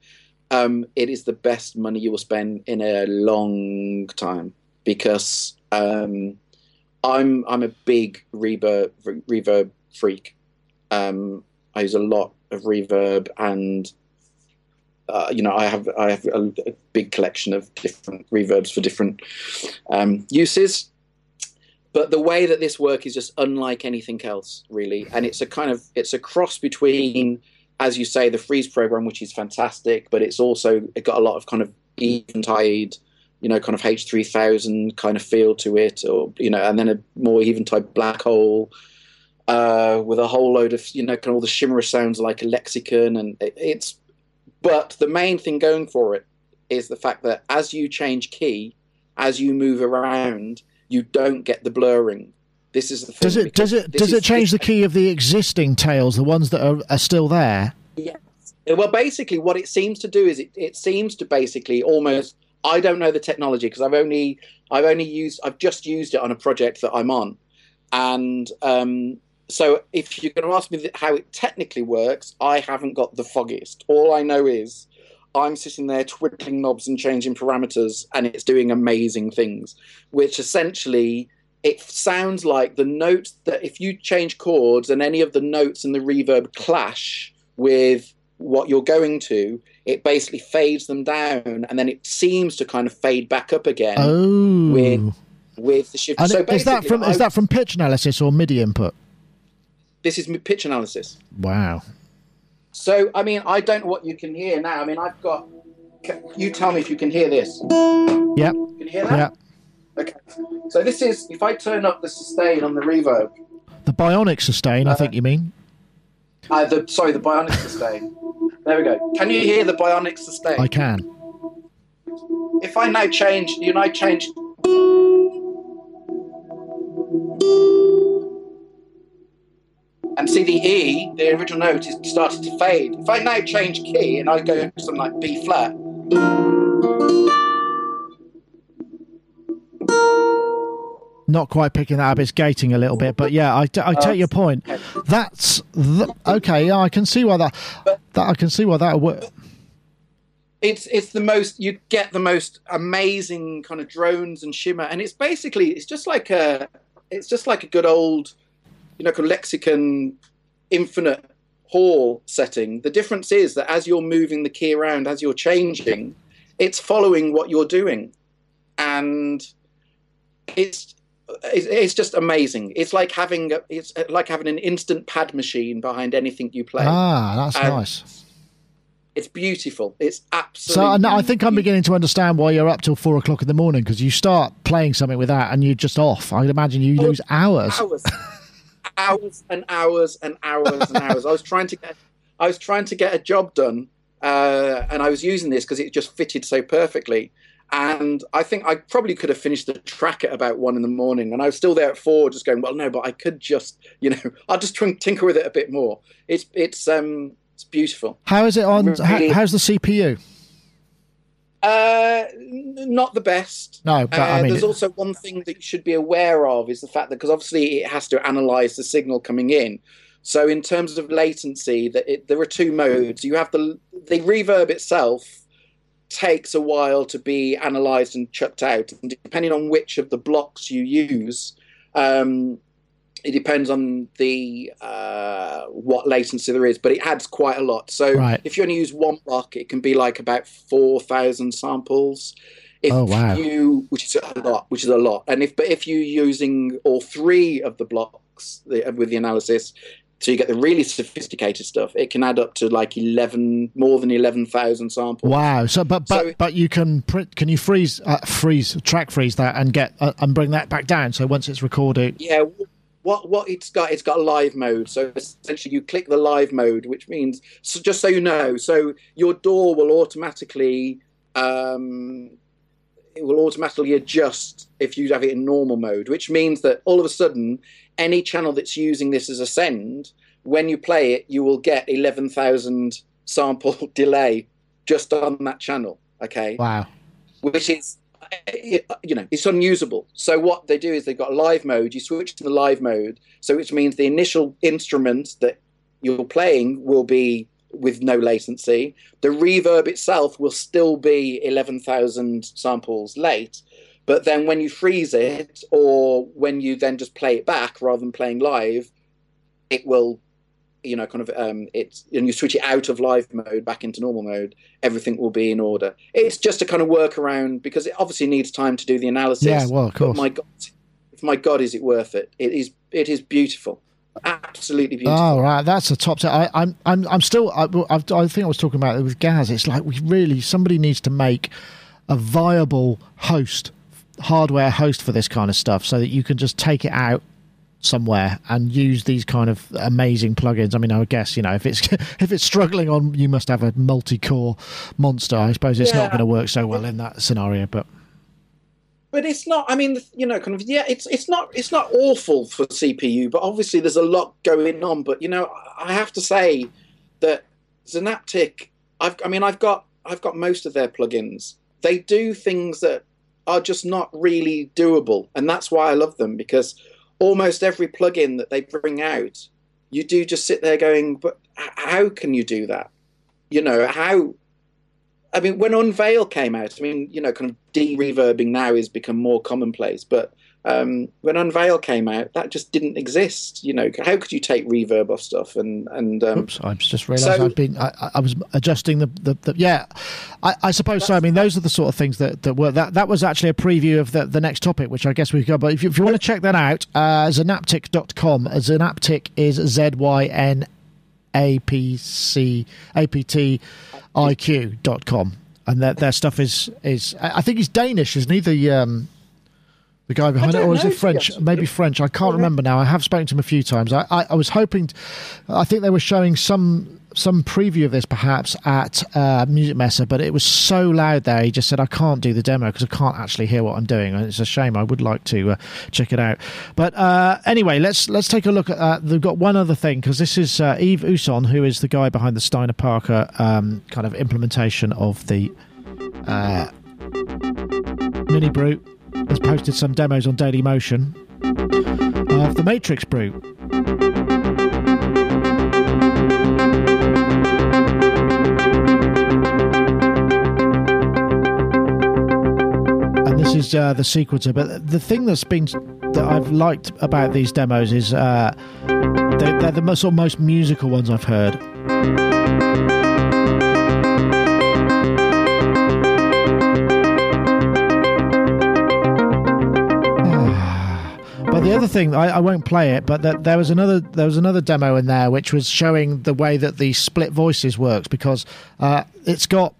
B: Um, it is the best money you will spend in a long time because um, I'm I'm a big reverb reverb freak. Um, I use a lot of reverb and uh, you know, I have I have a, a big collection of different reverbs for different um, uses. But the way that this work is just unlike anything else, really, and it's a kind of it's a cross between, as you say, the freeze program, which is fantastic, but it's also it got a lot of kind of eventide, you know, kind of H three thousand kind of feel to it, or you know, and then a more eventide black hole uh, with a whole load of you know kind of all the shimmer sounds like a lexicon, and it, it's. But the main thing going for it is the fact that as you change key, as you move around, you don't get the blurring. This is the thing,
A: Does it? Does it? Does it change the key of the existing tails, the ones that are, are still there?
B: Yes. Well, basically, what it seems to do is it, it seems to basically almost. I don't know the technology because I've only I've only used I've just used it on a project that I'm on, and um, so if you're going to ask me how it technically works, I haven't got the foggiest. All I know is I'm sitting there twiddling knobs and changing parameters, and it's doing amazing things. Which essentially it sounds like the notes that if you change chords and any of the notes in the reverb clash with what you're going to, it basically fades them down, and then it seems to kind of fade back up again
A: Oh,
B: with with the shift.
A: and
B: so
A: is that from is that from pitch analysis or MIDI input?
B: This is pitch analysis.
A: Wow.
B: So I mean, I don't know what you can hear now. I mean, I've got. You tell me if you can hear this.
A: Yep.
B: You can hear that?
A: Yeah.
B: Okay. So this is if I turn up the sustain on the reverb.
A: The bionic sustain, I
B: Uh,
A: think you mean.
B: Uh, the sorry, the Bionic sustain. There we go. Can you hear the Bionic sustain?
A: I can.
B: if I now change, you know, I change. And see the E, the original note is started to fade. If I now change key and I go to something like B flat,
A: Not quite picking that up. It's gating a little bit, but yeah, I, I uh, take your point. That's th- okay. Yeah, I can see why that. That I can see why that would.
B: it's it's the most you get the most amazing kind of drones and shimmer, and it's basically it's just like a it's just like a good old, you know, kind of lexicon infinite hall setting. The difference is that as you're moving the key around, as you're changing, it's following what you're doing, and it's it's, just amazing. It's like having a, it's like having an instant pad machine behind anything you play.
A: Ah, that's
B: And
A: nice.
B: It's beautiful. It's
A: So
B: absolutely.
A: I, know- I think I'm beginning to understand why you're up till four o'clock in the morning because you start playing something with that and you're just off. I'd imagine you lose hours.
B: hours, hours and hours and hours and hours. I was trying to get, I was trying to get a job done, uh, and I was using this because it just fitted so perfectly. And I think I probably could have finished the track at about one in the morning, and I was still there at four, just going, well, no, but I could just, you know, I'll just tinker with it a bit more. It's it's um it's beautiful.
A: How is it on?
B: Really-
A: How, how's the CPU?
B: Uh, not the best.
A: No, but I
B: Uh,
A: mean,
B: there's also one thing that you should be aware of is the fact that because obviously it has to analyze the signal coming in. So in terms of latency, that it, there are two modes. You have the the reverb itself takes a while to be analyzed and chucked out, and depending on which of the blocks you use, um, it depends on the uh, what latency there is. But it adds quite a lot. So
A: Right.
B: if you only use one block, it can be like about four thousand samples. If
A: Oh, wow.
B: you, which is a lot, which is a lot, and if but if you're using all three of the blocks the, with the analysis, so you get the really sophisticated stuff, it can add up to like eleven, more than eleven thousand samples.
A: wow. So, but but
B: So-
A: but you can print. Can you freeze uh, freeze track freeze that and get uh, and bring that back down? So once it's recorded,
B: Yeah, what what it's got, it's got live mode. So essentially, you click the live mode, which means so just so you know, so your DAW will automatically um, it will automatically adjust if you have it in normal mode, which means that all of a sudden, any channel that's using this as a send, when you play it, you will get eleven thousand sample delay just on that channel. Okay
A: wow.
B: which is Uh, you know it's unusable. So what they do is they've got live mode you switch to the live mode so which means the initial instrument that you're playing will be with no latency. The reverb itself will still be 11,000 samples late but then when you freeze it or when you then just play it back rather than playing live it will you know kind of um it's and you switch it out of live mode back into normal mode everything will be in order it's just a kind of workaround because it obviously needs time to do the analysis
A: Yeah, well, of course.
B: my god if my god is it worth it it is it is beautiful absolutely beautiful
A: Oh right, that's the top. T- I, I'm I'm I'm still. I, I've, I think I was talking about it with Gaz. It's like we really somebody needs to make a viable host, hardware host for this kind of stuff, so that you can just take it out somewhere and use these kind of amazing plugins. I mean, I would guess you know if it's if it's struggling on, you must have a multi-core monster. I suppose it's not going to work so well in that scenario, but
B: but it's not i mean you know kind of yeah it's it's not it's not awful for cpu but obviously there's a lot going on but you know i have to say that Zynaptiq i've i mean i've got i've got most of their plugins they do things that are just not really doable and that's why i love them because almost every plugin that they bring out you do just sit there going but how can you do that you know how I mean, when Unveil came out, I mean, you know, kind of de-reverbing now has become more commonplace. But um, when Unveil came out, that just didn't exist. You know, how could you take reverb off stuff? And and um,
A: Oops, I just realised
B: so-
A: I've been. I, I- was adjusting the, the, the yeah. I, I suppose so. I mean, those are the sort of things that that were that that was actually a preview of the the next topic, which I guess we've got. But if you, if you want to check that out, uh, Zynaptiq.com. Zanaptic is Z Y N A P C A P T I Q dot com, and their their stuff is is. I I think he's Danish, isn't he? The um, The guy behind it, or is it French? Maybe. French. I can't remember now. I have spoken to him a few times. I, I, I was hoping. I think they were showing some some preview of this perhaps at uh, Musikmesse, but it was so loud there. He just said, "I can't do the demo because I can't actually hear what I'm doing." And it's a shame. I would like to uh, check it out. But uh, anyway, let's let's take a look at that. They've got one other thing because this is uh, Yves Usson, who is the guy behind the Steiner Parker um, kind of implementation of the uh, Mini Brute has posted some demos on Daily Motion of the Matrix Brute. And this is uh, the sequencer. But the thing that's been that I've liked about these demos is uh, they're, they're the most, most musical ones I've heard. The other thing, I, I won't play it, but that there was another there was another demo in there which was showing the way that the split voices works because uh, it's got.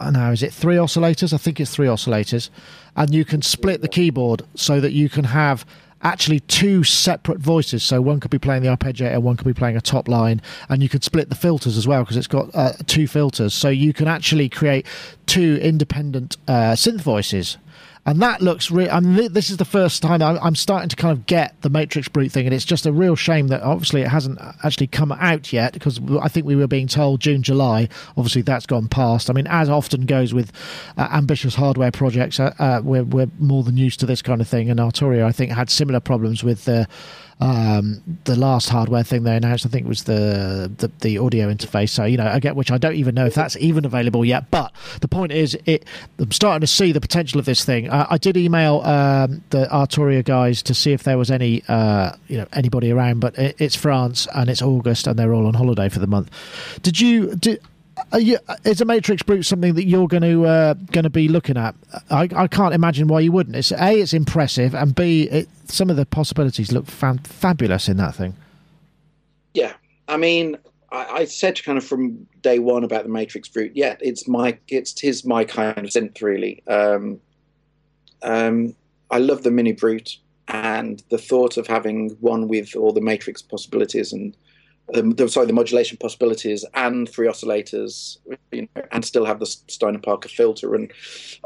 A: I don't know, is it three oscillators? I think it's three oscillators, and you can split the keyboard so that you can have actually two separate voices. So one could be playing the arpeggiator, one could be playing a top line, and you could split the filters as well because it's got uh, two filters. So you can actually create two independent uh, synth voices. And that looks real. I mean, this is the first time I'm, I'm starting to kind of get the Matrix Brute thing, and it's just a real shame that obviously it hasn't actually come out yet because I think we were being told June, July. Obviously, that's gone past. I mean, as often goes with uh, ambitious hardware projects, uh, uh, we're, we're more than used to this kind of thing. And Arturia, I think, had similar problems with the um, the last hardware thing they announced. I think was the, the the audio interface. So you know, I get which I don't even know if that's even available yet. But the point is, it I'm starting to see the potential of this thing. Uh, I did email um, the Arturia guys to see if there was any uh, you know anybody around, but it, it's France and it's August and they're all on holiday for the month. Did you did? Are you, is a Matrix Brute something that you're going to uh, going to be looking at? I, I can't imagine why you wouldn't. It's a, it's impressive, and b, it, some of the possibilities look fan- fabulous in that thing.
B: Yeah, I mean, I, I said kind of from day one about the Matrix Brute. Yeah, it's my it's his my kind of synth really. Um, um, I love the Mini Brute and the thought of having one with all the Matrix possibilities and the, sorry, the modulation possibilities and three oscillators, you know, and still have the Steiner Parker filter and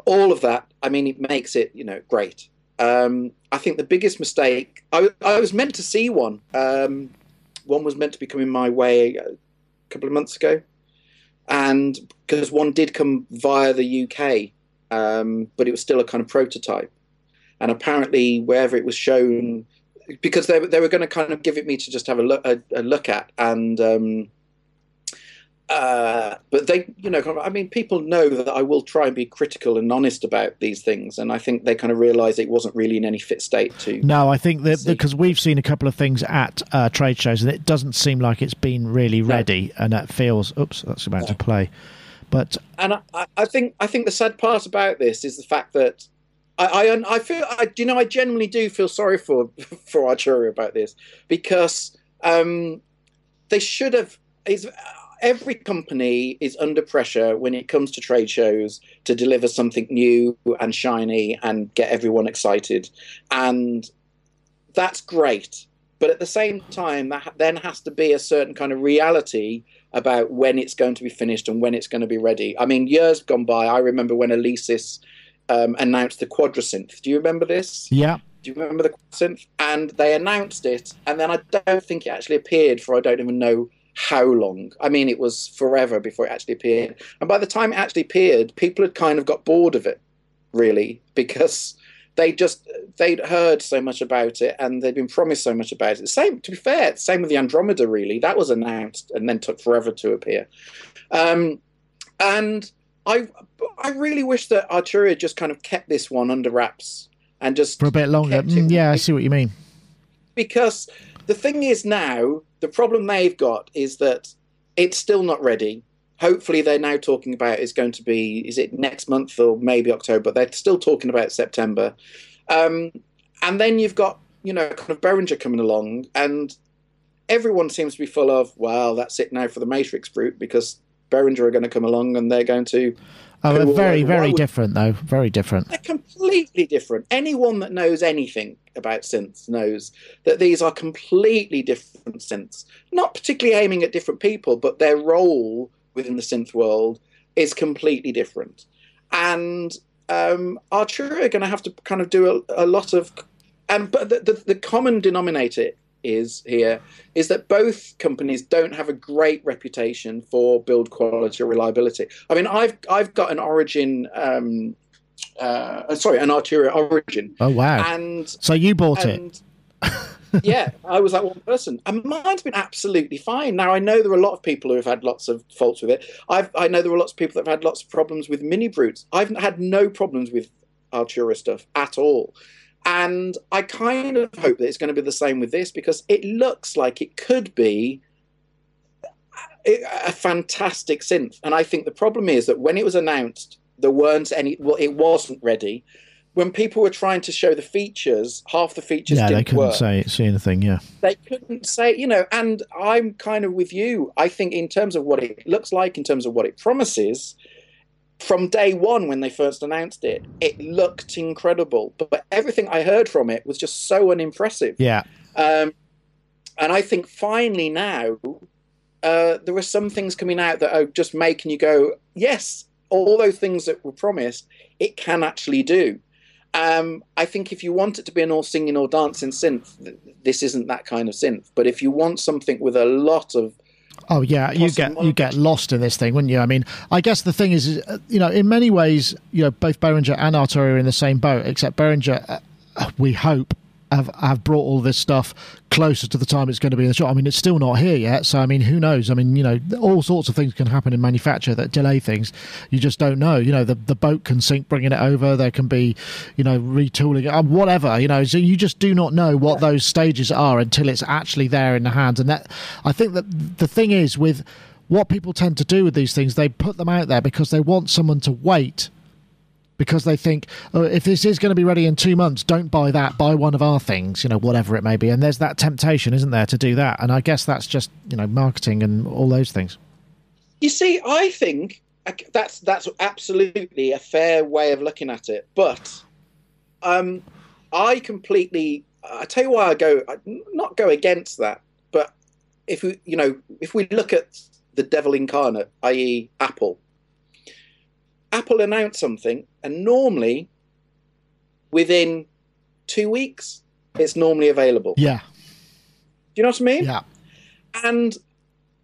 B: all of that. I mean, it makes it you know great. Um, I think the biggest mistake. I, I was meant to see one. Um, one was meant to be coming my way a couple of months ago, and because one did come via the UK, um, but it was still a kind of prototype, and apparently wherever it was shown, because they, they were going to kind of give it me to just have a look a, a look at, and um, uh, but they, you know, I mean, people know that I will try and be critical and honest about these things, and I think they kind of realise it wasn't really in any fit state to.
A: No, I think that because we've seen a couple of things at uh, trade shows, and it doesn't seem like it's been really ready, and it feels. Oops, that's about to play. But
B: and I, I think I think the sad part about this is the fact that I I, I feel I you know I genuinely do feel sorry for for Arturia about this because um, they should have is every company is under pressure when it comes to trade shows to deliver something new and shiny and get everyone excited and that's great but at the same time that then has to be a certain kind of reality about when it's going to be finished and when it's going to be ready. I mean, years gone by, I remember when Alesis um, announced the Quadrasynth. Do you remember this?
A: yeah,
B: Do you remember the Quadrasynth? And they announced it, and then I don't think it actually appeared for I don't even know how long. I mean, it was forever before it actually appeared. And by the time it actually appeared, people had kind of got bored of it, really, because they just they'd heard so much about it and they'd been promised so much about it. Same, to be fair, same with the Andromeda. Really, that was announced and then took forever to appear. Um, and I, I really wish that Arturia just kind of kept this one under wraps and just
A: for a bit longer. Mm, yeah, I see what you mean.
B: because the thing is now the problem they've got is that it's still not ready hopefully they're now talking about is going to be is it next month or maybe october they're still talking about september um, and then you've got you know kind of Behringer coming along and everyone seems to be full of well that's it now for the matrix brute because Behringer are going to come along and they're going to
A: Oh, they're very, very
B: would-
A: different, though. Very different.
B: They're completely different. Anyone that knows anything about synths knows that these are completely different synths. Not particularly aiming at different people, but their role within the synth world is completely different. And um, Arturia are going to have to kind of do a, a lot of. And but the, the, the common denominator is here is that both companies don't have a great reputation for build quality or reliability. I mean, I've I've got an Origin, um, uh, sorry, an Arturia Origin,
A: Oh, wow.
B: and
A: so you bought it.
B: yeah, I was that one person, and mine's been absolutely fine. Now I know there are a lot of people who have had lots of faults with it. I've, I know there are lots of people that have had lots of problems with mini brutes. I've had no problems with Arturia stuff at all, and I kind of hope that it's going to be the same with this because it looks like it could be a fantastic synth. And I think the problem is that when it was announced, there weren't any. Well, it wasn't ready. When people were trying to show the features, half the features
A: Yeah,
B: didn't
A: they couldn't
B: work
A: say see anything. Yeah.
B: they couldn't say, you know, and I'm kind of with you. I think in terms of what it looks like, in terms of what it promises, from day one when they first announced it, it looked incredible. But, but everything I heard from it was just so unimpressive.
A: Yeah.
B: Um, and I think finally now, uh, there are some things coming out that are just making you go, yes, all those things that were promised, it can actually do. Um, I think if you want it to be an all singing, all dancing synth, th- this isn't that kind of synth. But if you want something with a lot of
A: Oh yeah, you get you get lost in this thing, wouldn't you? I mean, I guess the thing is, uh, you know, in many ways, you know, both Behringer and Arturo are in the same boat, except Behringer, uh, we hope, have have brought all this stuff closer to the time it's going to be in the shop. I mean, it's still not here yet, so I mean, who knows? I mean, you know, all sorts of things can happen in manufacture that delay things. You just don't know. You know, the the boat can sink bringing it over. There can be, you know, retooling, uh, whatever. You know, so you just do not know what those stages are until it's actually there in the hands. And that, I think that the thing is with what people tend to do with these things, they put them out there because they want someone to wait because they think, oh, if this is going to be ready in two months, don't buy that, buy one of our things, you know, whatever it may be. And there's that temptation, isn't there, to do that? And I guess that's just, you know, marketing and all those things.
B: You see, I think that's that's absolutely a fair way of looking at it. But um, I completely, I tell you why I go, not go against that, but if we, you know, if we look at the devil incarnate, i.e., Apple, Apple announce something, and normally within two weeks, it's normally available.
A: Yeah.
B: Do you know what I mean?
A: Yeah.
B: And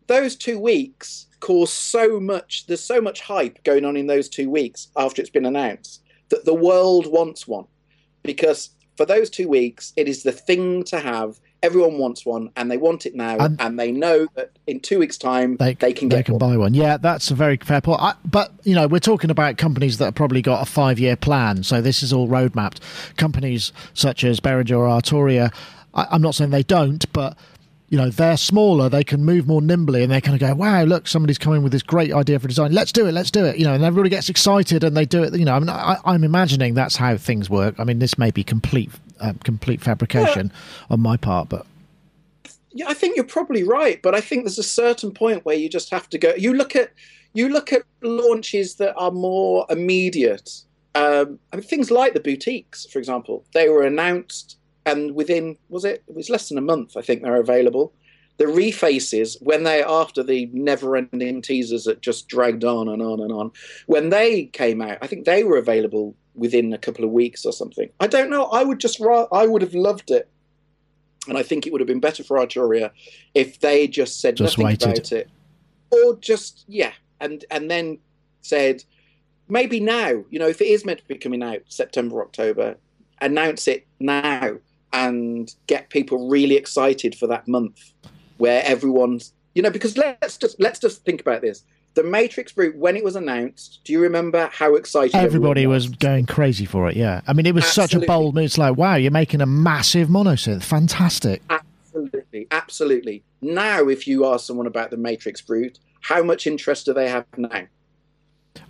B: those two weeks cause so much, there's so much hype going on in those two weeks after it's been announced that the world wants one. Because for those two weeks, it is the thing to have. Everyone wants one and they want it now.
A: And-
B: And, they know that in two weeks' time, they, can
A: they
B: get
A: can
B: one.
A: buy one. Yeah, that's a very fair point. I, but you know, we're talking about companies that have probably got a five-year plan, so this is all road mapped. Companies such as Behringer or Arturia, I, I'm not saying they don't, but you know, they're smaller, they can move more nimbly, and they kind of go, "Wow, look, somebody's coming with this great idea for design. Let's do it, let's do it." You know, and everybody gets excited and they do it. You know, I mean, I, I'm imagining that's how things work. I mean, this may be complete, uh, complete fabrication on my part, but
B: yeah, I think you're probably right, but I think there's a certain point where you just have to go. You look at you look at launches that are more immediate. Um, I mean, things like the boutiques, for example, they were announced, and within was it? It was less than a month. I think they're available. The refaces, when they after the never-ending teasers that just dragged on and on and on, when they came out, I think they were available within a couple of weeks or something. I don't know. I would just ra- I would have loved it and I think it would have been better for Arturia if they just said
A: Just
B: nothing
A: waited.
B: about it, or just yeah, and and then said maybe now, you know, if it is meant to be coming out September October, announce it now and get people really excited for that month where everyone's you know because let's just let's just think about this. The Matrix Brute, when it was announced, do you remember how excited
A: everybody
B: everyone
A: was going crazy for it. Yeah, I mean, it was such a bold move. It's like, wow, you're making a massive monosynth. Fantastic.
B: Absolutely, absolutely. Now, if you ask someone about the Matrix Brute, how much interest do they have now?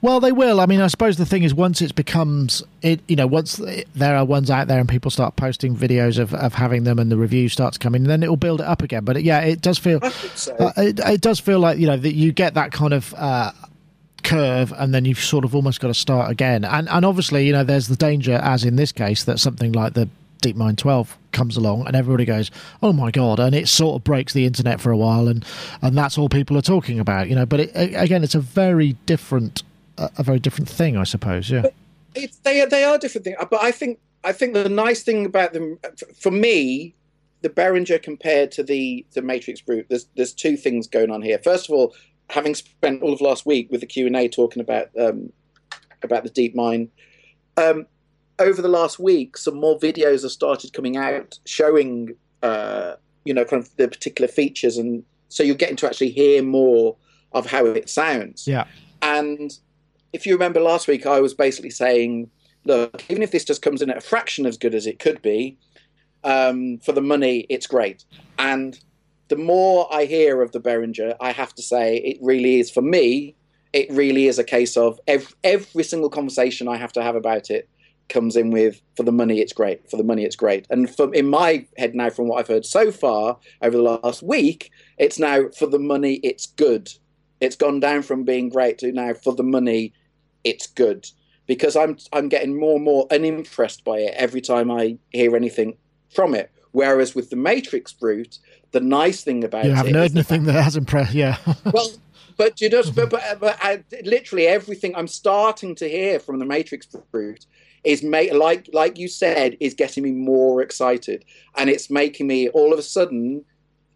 A: Well, they will. I mean, I suppose the thing is, once it becomes it, you know, once there are ones out there and people start posting videos of, of having them and the reviews starts coming, then it will build it up again. But yeah, it does feel,
B: so.
A: uh, it, it does feel like you know that you get that kind of. Uh, curve and then you've sort of almost got to start again and and obviously you know there's the danger as in this case that something like the DeepMind 12 comes along and everybody goes, "Oh my god!" and it sort of breaks the internet for a while, and and that's all people are talking about, you know. But it, again, it's a very different, a very different thing, I suppose. Yeah,
B: they are they are different things, but I think I think the nice thing about them, for me, the Behringer compared to the the Matrix Brute, there's there's two things going on here. First of all, having spent all of last week with the Q and A talking about um, about the DeepMind. Um, over the last week, some more videos have started coming out showing, uh, you know, kind of the particular features, and so you're getting to actually hear more of how it sounds.
A: Yeah.
B: And if you remember last week, I was basically saying, look, even if this just comes in at a fraction as good as it could be, um, for the money, it's great. And the more I hear of the Behringer, I have to say, it really is for me. It really is a case of every, every single conversation I have to have about it comes in with for the money it's great for the money it's great and from in my head now from what i've heard so far over the last week it's now for the money it's good it's gone down from being great to now for the money it's good. Because i'm i'm getting more and more unimpressed by it every time i hear anything from it. Whereas with the MatrixBrute the nice thing about
A: you
B: it
A: haven't heard anything that has impressed yeah.
B: Well but you just but, but, but I, literally everything i'm starting to hear from the matrix brute is make like like you said is getting me more excited. And it's making me all of a sudden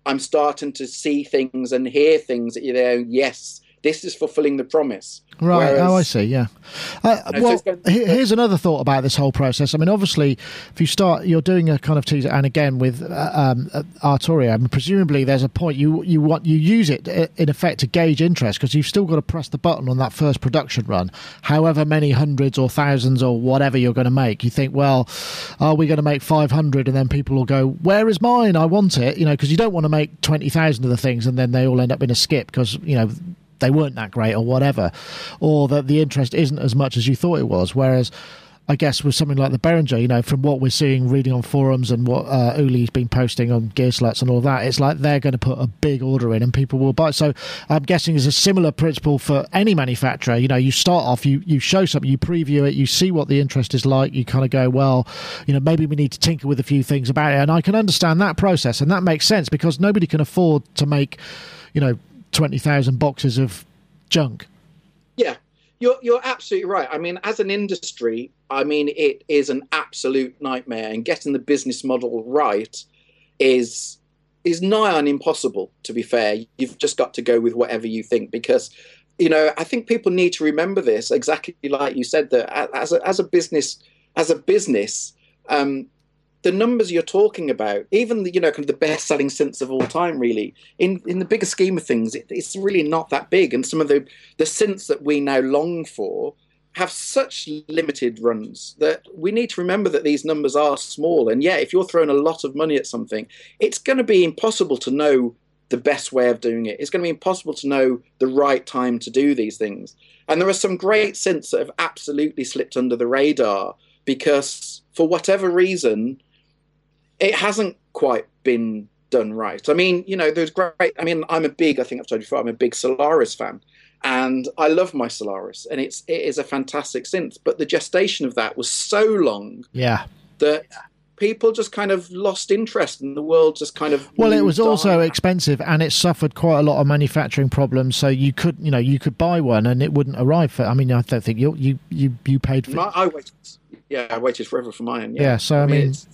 B: i'm starting to see things and hear things that you know yes this is fulfilling the promise.
A: Right.
B: Whereas,
A: oh, I see. Yeah. Uh,
B: You know,
A: well,
B: so
A: here's another thought about this whole process. I mean, obviously, if you start, you're doing a kind of teaser, and again with uh, um, uh, Arturia, I mean, presumably there's a point you you want you use it uh, in effect to gauge interest because you've still got to press the button on that first production run, however many hundreds or thousands or whatever you're going to make. You think, well, are we going to make 500, and then people will go, where is mine? I want it, you know, because you don't want to make 20,000 of the things and then they all end up in a skip because you know they weren't that great or whatever, or that the interest isn't as much as you thought it was. Whereas, I guess with something like the Behringer, you know, from what we're seeing, reading on forums and what uh, Uli's been posting on Gearslutz and all that, it's like they're going to put a big order in and people will buy. So I'm guessing it's a similar principle for any manufacturer. You know, you start off, you you show something, you preview it, you see what the interest is like, you kind of go, well, you know, maybe we need to tinker with a few things about it, and I can understand that process, and that makes sense because nobody can afford to make, you know, twenty thousand boxes of junk.
B: Yeah, you're you're absolutely right. I mean, as an industry, I mean, it is an absolute nightmare, and getting the business model right is is nigh on impossible. To be fair, you've just got to go with whatever you think because. You know, I think people need to remember this exactly like you said that as a, as a business, as a business, um, the numbers you're talking about, even the, you know, kind of the best-selling synths of all time, really, in in the bigger scheme of things, it, it's really not that big. And some of the the synths that we now long for have such limited runs that we need to remember that these numbers are small. And yeah, if you're throwing a lot of money at something, it's going to be impossible to know the best way of doing it. It's going to be impossible to know the right time to do these things. And there are some great synths that have absolutely slipped under the radar because, for whatever reason, it hasn't quite been done right. I mean, you know, there's great. I mean, I'm a big. I think I've told you before. I'm a big Solaris fan, and I love my Solaris, and it's it is a fantastic synth. But the gestation of that was so long
A: Yeah.
B: that people just kind of lost interest, and the world just kind of.
A: Well, it was also
B: on.
A: expensive, and it suffered quite a lot of manufacturing problems. So you could, you know, you could buy one, and it wouldn't arrive for. I mean, I don't think you you you, you paid for.
B: My, I waited. Yeah, I waited forever for mine. Yeah,
A: Yeah, so, I mean-
B: it's,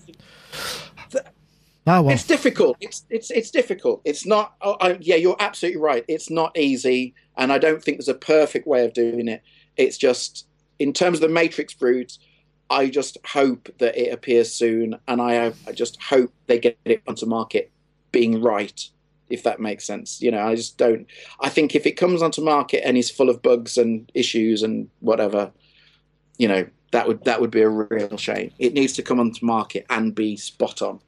A: oh well,
B: it's difficult. It's it's it's difficult. It's not. Oh, I, yeah, you're absolutely right. It's not easy, and I don't think there's a perfect way of doing it. It's just in terms of the MatrixBrute, I just hope that it appears soon, and I I just hope they get it onto market being right. If that makes sense, you know, I just don't. I think if it comes onto market and is full of bugs and issues and whatever, you know, that would that would be a real shame. It needs to come onto market and be spot on,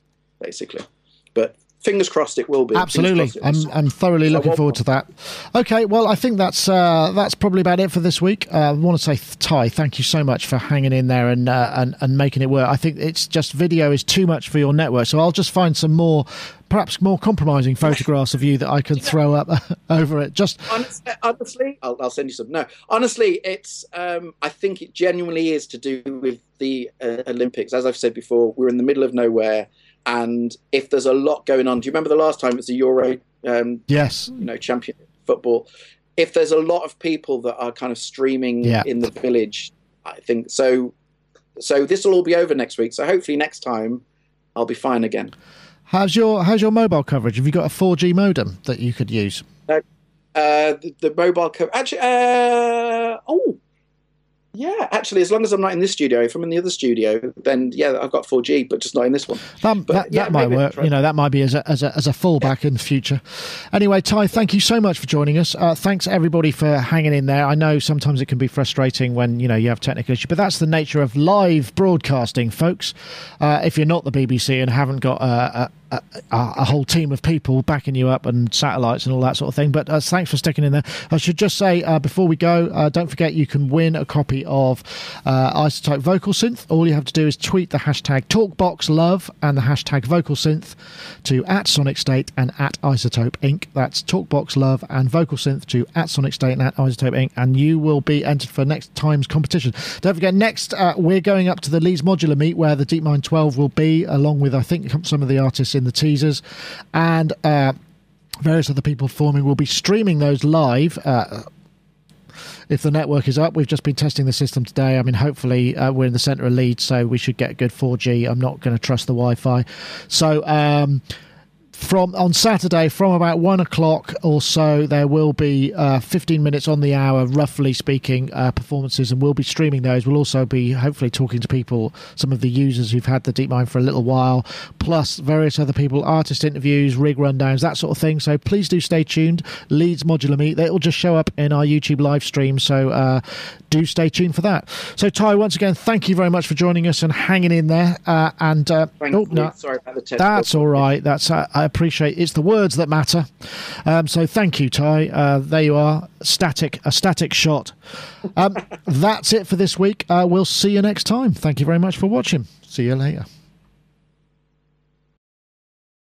B: basically. But fingers crossed it will be.
A: Absolutely, I'm, I'm thoroughly looking forward to that. Okay, well, I think that's uh, that's probably about it for this week. Uh, I want to say, Ty, thank you so much for hanging in there and, uh, and and making it work. I think it's just video is too much for your network, so I'll just find some more. Perhaps more compromising photographs of you that I can throw up over it. Just
B: honestly, honestly I'll, I'll, send you some. No, honestly, it's. Um, I think it genuinely is to do with the uh, Olympics. As I've said before, we're in the middle of nowhere and if there's a lot going on, do you remember the last time it was the Euro? Um,
A: yes.
B: You know, champion football. If there's a lot of people that are kind of streaming
A: yeah.
B: in the village, I think so. So this will all be over next week. So hopefully next time I'll be fine again.
A: How's your How's your mobile coverage? Have you got a 4G modem that you could use?
B: Uh, uh, the, the, mobile coverage. Actually, uh, oh, yeah, actually, as long as I'm not in this studio, if I'm in the other studio, then yeah, I've got 4G, but just not in this one.
A: That,
B: but,
A: that,
B: yeah,
A: that might work. You know, that might be as a as a, as a fallback yeah. in the future. Anyway, Ty, thank you so much for joining us. Uh, thanks everybody for hanging in there. I know sometimes it can be frustrating when you know you have technical issues, but that's the nature of live broadcasting, folks. Uh, if you're not the BBC and haven't got a, a a, a, whole team of people backing you up and satellites and all that sort of thing. But uh, thanks for sticking in there. I should just say uh, before we go, uh, don't forget you can win a copy of uh, iZotope Vocal Synth. All you have to do is tweet the hashtag TalkBoxLove and the hashtag Vocal Synth to at Sonic State and at iZotope Inc. That's TalkBoxLove and Vocal Synth to at Sonic State and at iZotope Inc. And you will be entered for next time's competition. Don't forget, next uh, we're going up to the Leeds Modular Meet where the DeepMind 12 will be, along with I think some of the artists in the teasers, and uh, various other people performing. will be streaming those live. Uh, if the network is up, we've just been testing the system today. I mean, hopefully uh, we're in the centre of Leeds, so we should get good 4G. I'm not going to trust the Wi-Fi, so. Um, from on Saturday from about one o'clock or so, there will be uh, 15 minutes on the hour, roughly speaking, uh, performances, and we'll be streaming those. We'll also be hopefully talking to people, some of the users who've had the DeepMind for a little while, plus various other people, artist interviews, rig rundowns, that sort of thing. So please do stay tuned. Leeds Modular Meet, they will just show up in our YouTube live stream. So uh, do stay tuned for that. So Ty, once again, thank you very much for joining us and hanging in there. Uh, and
B: uh, oh, no, sorry about the
A: That's all right. That's uh, I appreciate. It's the words that matter. Um, so thank you, Ty. Uh, there you are, static, a static shot. Um, that's it for this week. Uh, we'll see you next time. Thank you very much for watching. See you later.